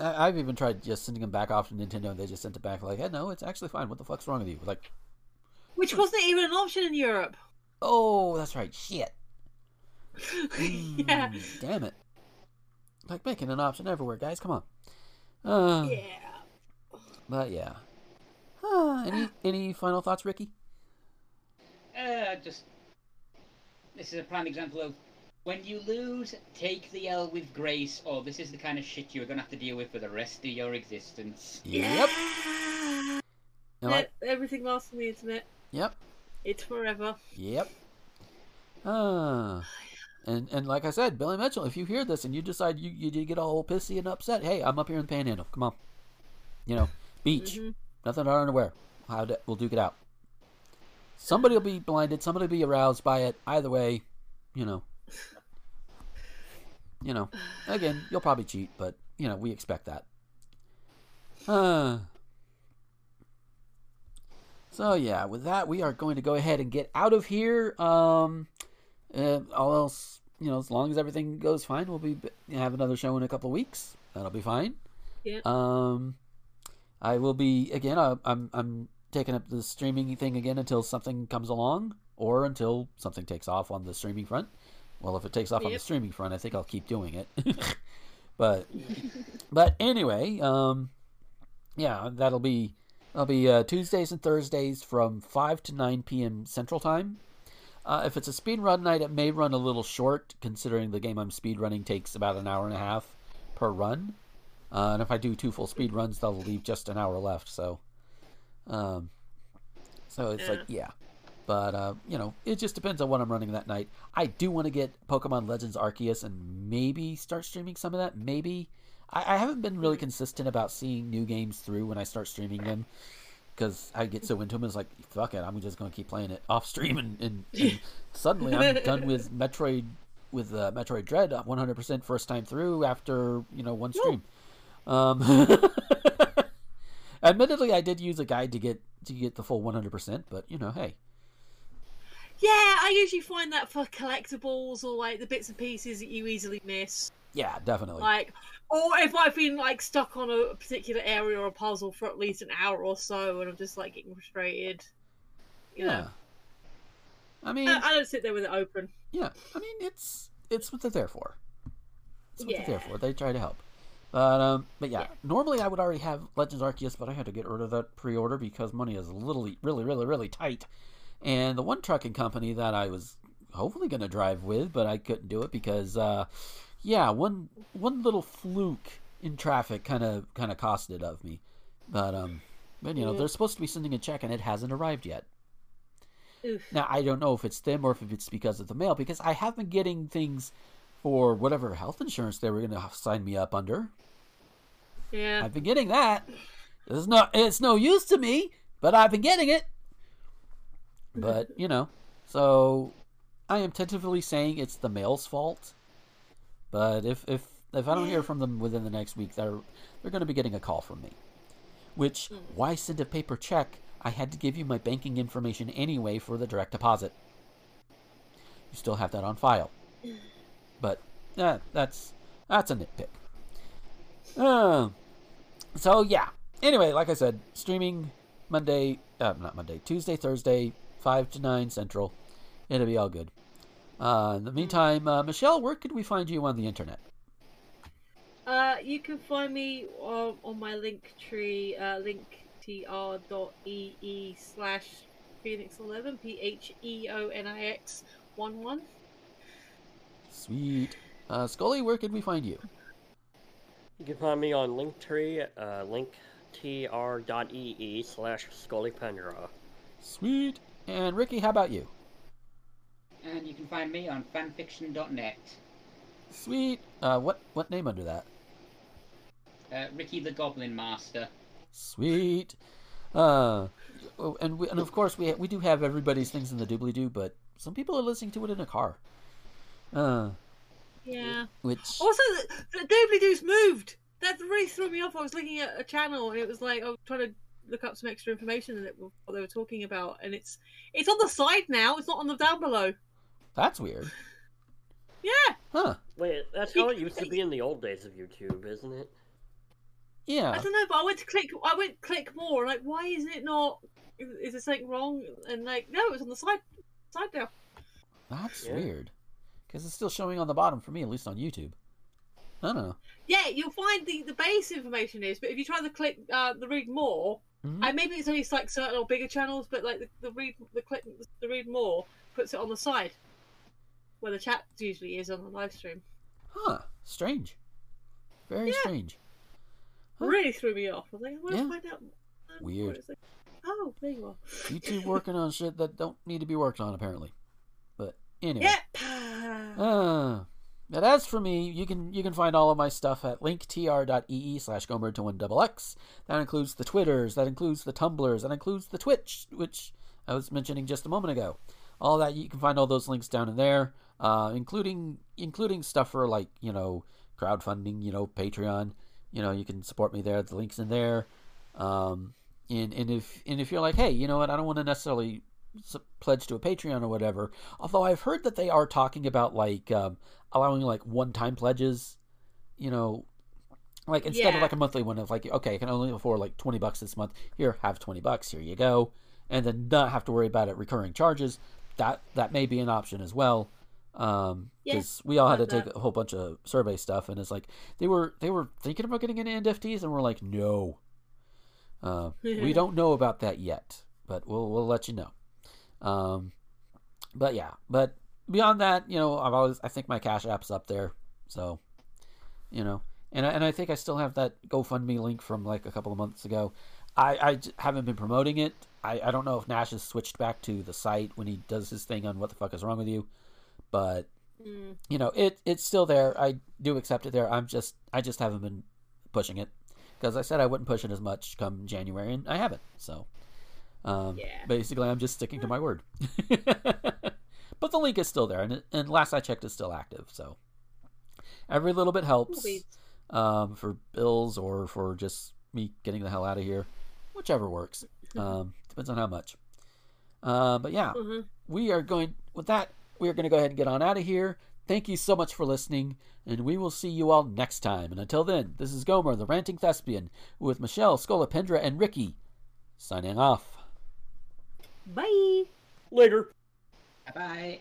I, I've even tried just sending them back off to Nintendo, and they just sent it back like, "Hey, no, it's actually fine. What the fuck's wrong with you?" Like, Which wasn't even an option in Europe. oh, that's right, shit. <laughs> yeah. Mm, damn it. Like making an option everywhere, guys. Come on. Uh, Yeah. But yeah. Uh, any any final thoughts, Ricky? Uh, just this is a prime example of when you lose, take the L with grace, or this is the kind of shit you're gonna have to deal with for the rest of your existence. Yep. And like- E- Everything lasts on the internet. Yep. It's forever. Yep. Uh, and and like I said, Billy Mitchell, if you hear this and you decide you you get all pissy and upset, hey, I'm up here in the Panhandle. Come on, you know, beach, Mhm. nothing to underwear. How to, we'll duke it out. Somebody will be blinded. Somebody will be aroused by it. Either way, you know. You know, again, you'll probably cheat, but you know we expect that. Uh, <sighs> so yeah, with that, we are going to go ahead and get out of here. Um, uh, all else, you know, as long as everything goes fine, we'll be have another show in a couple of weeks. That'll be fine. Yeah. Um, I will be again. I, I'm I'm taking up the streaming thing again until something comes along, or until something takes off on the streaming front. Well, if it takes off on the streaming front, I think I'll keep doing it. <laughs> but but anyway, um, yeah, that'll be that'll be uh, Tuesdays and Thursdays from five to nine p.m. Central Time. Uh, if it's a speed run night, it may run a little short, considering the game I'm speed running takes about an hour and a half per run. Uh, and if I do two full speed runs, they'll leave just an hour left. So, um, so it's like yeah, but uh, you know, it just depends on what I'm running that night. I do want to get Pokemon Legends Arceus and maybe start streaming some of that. Maybe I, I haven't been really consistent about seeing new games through when I start streaming them because I get so into them. It's like fuck it, I'm just gonna keep playing it off stream, and, and, and <laughs> suddenly I'm done with Metroid with uh, Metroid Dread 100% first time through after you know one stream. Um, <laughs> admittedly, I did use a guide to get to get the full 100%, but you know, hey, Yeah, I usually find that for collectibles or like the bits and pieces that you easily miss. yeah, definitely. Like, or if I've been like stuck on a particular area or a puzzle for at least an hour or so, and I'm just like getting frustrated. You yeah. know, I mean, I, I don't sit there with it open. yeah, I mean, it's it's what they're there for. It's what Yeah. they're there for. They try to help. But um, but yeah, normally I would already have Legends Arceus, but I had to get rid of that pre-order because money is literally, really, really, really tight. And the one trucking company that I was hopefully going to drive with, but I couldn't do it because, uh, yeah, one one little fluke in traffic kind of kind of cost it of me. But um, but you know Yeah. they're supposed to be sending a check and it hasn't arrived yet. Oof. Now I don't know if it's them or if it's because of the mail because I have been getting things for whatever health insurance they were going to sign me up under. Yeah. I've been getting that. It's not it's no use to me, but I've been getting it. But, you know, so I am tentatively saying it's the male's fault. But if if if I don't hear from them within the next week, they're they're going to be getting a call from me. Which why send a paper check? I had to give you my banking information anyway for the direct deposit. You still have that on file, but uh, that's that's a nitpick. Uh, so yeah. Anyway, like I said, streaming Monday, uh, not Monday, Tuesday, Thursday, five to nine Central. It'll be all good. Uh, in the meantime, uh, Michelle, where could we find you on the internet? Uh, you can find me on, on my link tree, uh, linktr.ee slash phoenix11, P H E O N I X 1 1. Sweet. Uh, Scully, where could we find you? You can find me on Linktree, uh, linktr.ee slash scullypendra. Sweet. And Ricky, how about you? And you can find me on fanfiction.net. Sweet. Uh, what what name under that? Uh, Ricky the Goblin Master. Sweet. Uh, oh, and we, and of course we we do have everybody's things in the doobly doo, but some people are listening to it in a car. Uh, Yeah. which Also, the, the doobly doos moved. That really threw me off. I was looking at a channel and it was like I was trying to look up some extra information and it, what they were talking about, and it's it's on the side now. It's not on the down below. that's weird. Yeah. Huh? Wait, that's how it used to be in the old days of YouTube, isn't it? Yeah. I don't know, but I went to click. I went click more. Like, why isn't it not? Is, is there something wrong? And like, no, it's on the side side now. That's Yeah. weird. Because it's still showing on the bottom for me, at least on YouTube. I don't know. Yeah, you'll find the the base information is, but if you try to click uh, the read more, Mhm. and maybe it's only like certain or bigger channels, but like the, the read the click the read more puts it on the side where the chat usually is on the live stream. Huh? Strange. Very strange. Really threw me off. I was like, I want to find out. more. Weird. Like, oh, there you are. YouTube working on shit that don't need to be worked on, apparently. But <laughs> anyway. Yep. Uh, but as for me, you can you can find all of my stuff at linktr.ee slash gomer to one double x. That includes the Twitters, that includes the Tumblrs, that includes the Twitch, which I was mentioning just a moment ago. All that you can find all those links down in there, uh, including including stuff for like you know crowdfunding, you know Patreon. You know you can support me there. The links in there. Um, and and if and if you're like, hey, you know what, I don't want to necessarily pledge to a Patreon or whatever. Although I've heard that they are talking about like um, allowing like one-time pledges. You know, like instead of like a monthly one of like, okay, I can only afford like twenty bucks this month. Here, have twenty bucks. Here you go, and then not have to worry about it recurring charges. That that may be an option as well. Um, Yeah, because we all had to love take that. a whole bunch of survey stuff, and it's like they were they were thinking about getting into NFTs, and we're like, no, uh, we <laughs> don't know about that yet, but we'll we'll let you know. Um, but yeah, but beyond that, you know, I've always I think my Cash App's up there, so you know, and I, and I think I still have that GoFundMe link from like a couple of months ago. I, I haven't been promoting it. I, I don't know if Nash has switched back to the site when he does his thing on what the fuck is wrong with you, but Mm. you know it it's still there. I do accept it there. I'm just I just haven't been pushing it because I said I wouldn't push it as much come January, and I haven't. So um, Yeah. basically, I'm just sticking to my word. <laughs> but the link is still there, and, and last I checked, it's still active. So every little bit helps um, for bills or for just me getting the hell out of here, whichever works. Um, depends on how much. Uh, but yeah, Mhm. we are going with that. We are going to go ahead and get on out of here. Thank you so much for listening, and we will see you all next time. And until then, this is Gomer, the ranting thespian, with Michelle, Scolopendra, and Ricky, signing off. Bye. Later. Bye.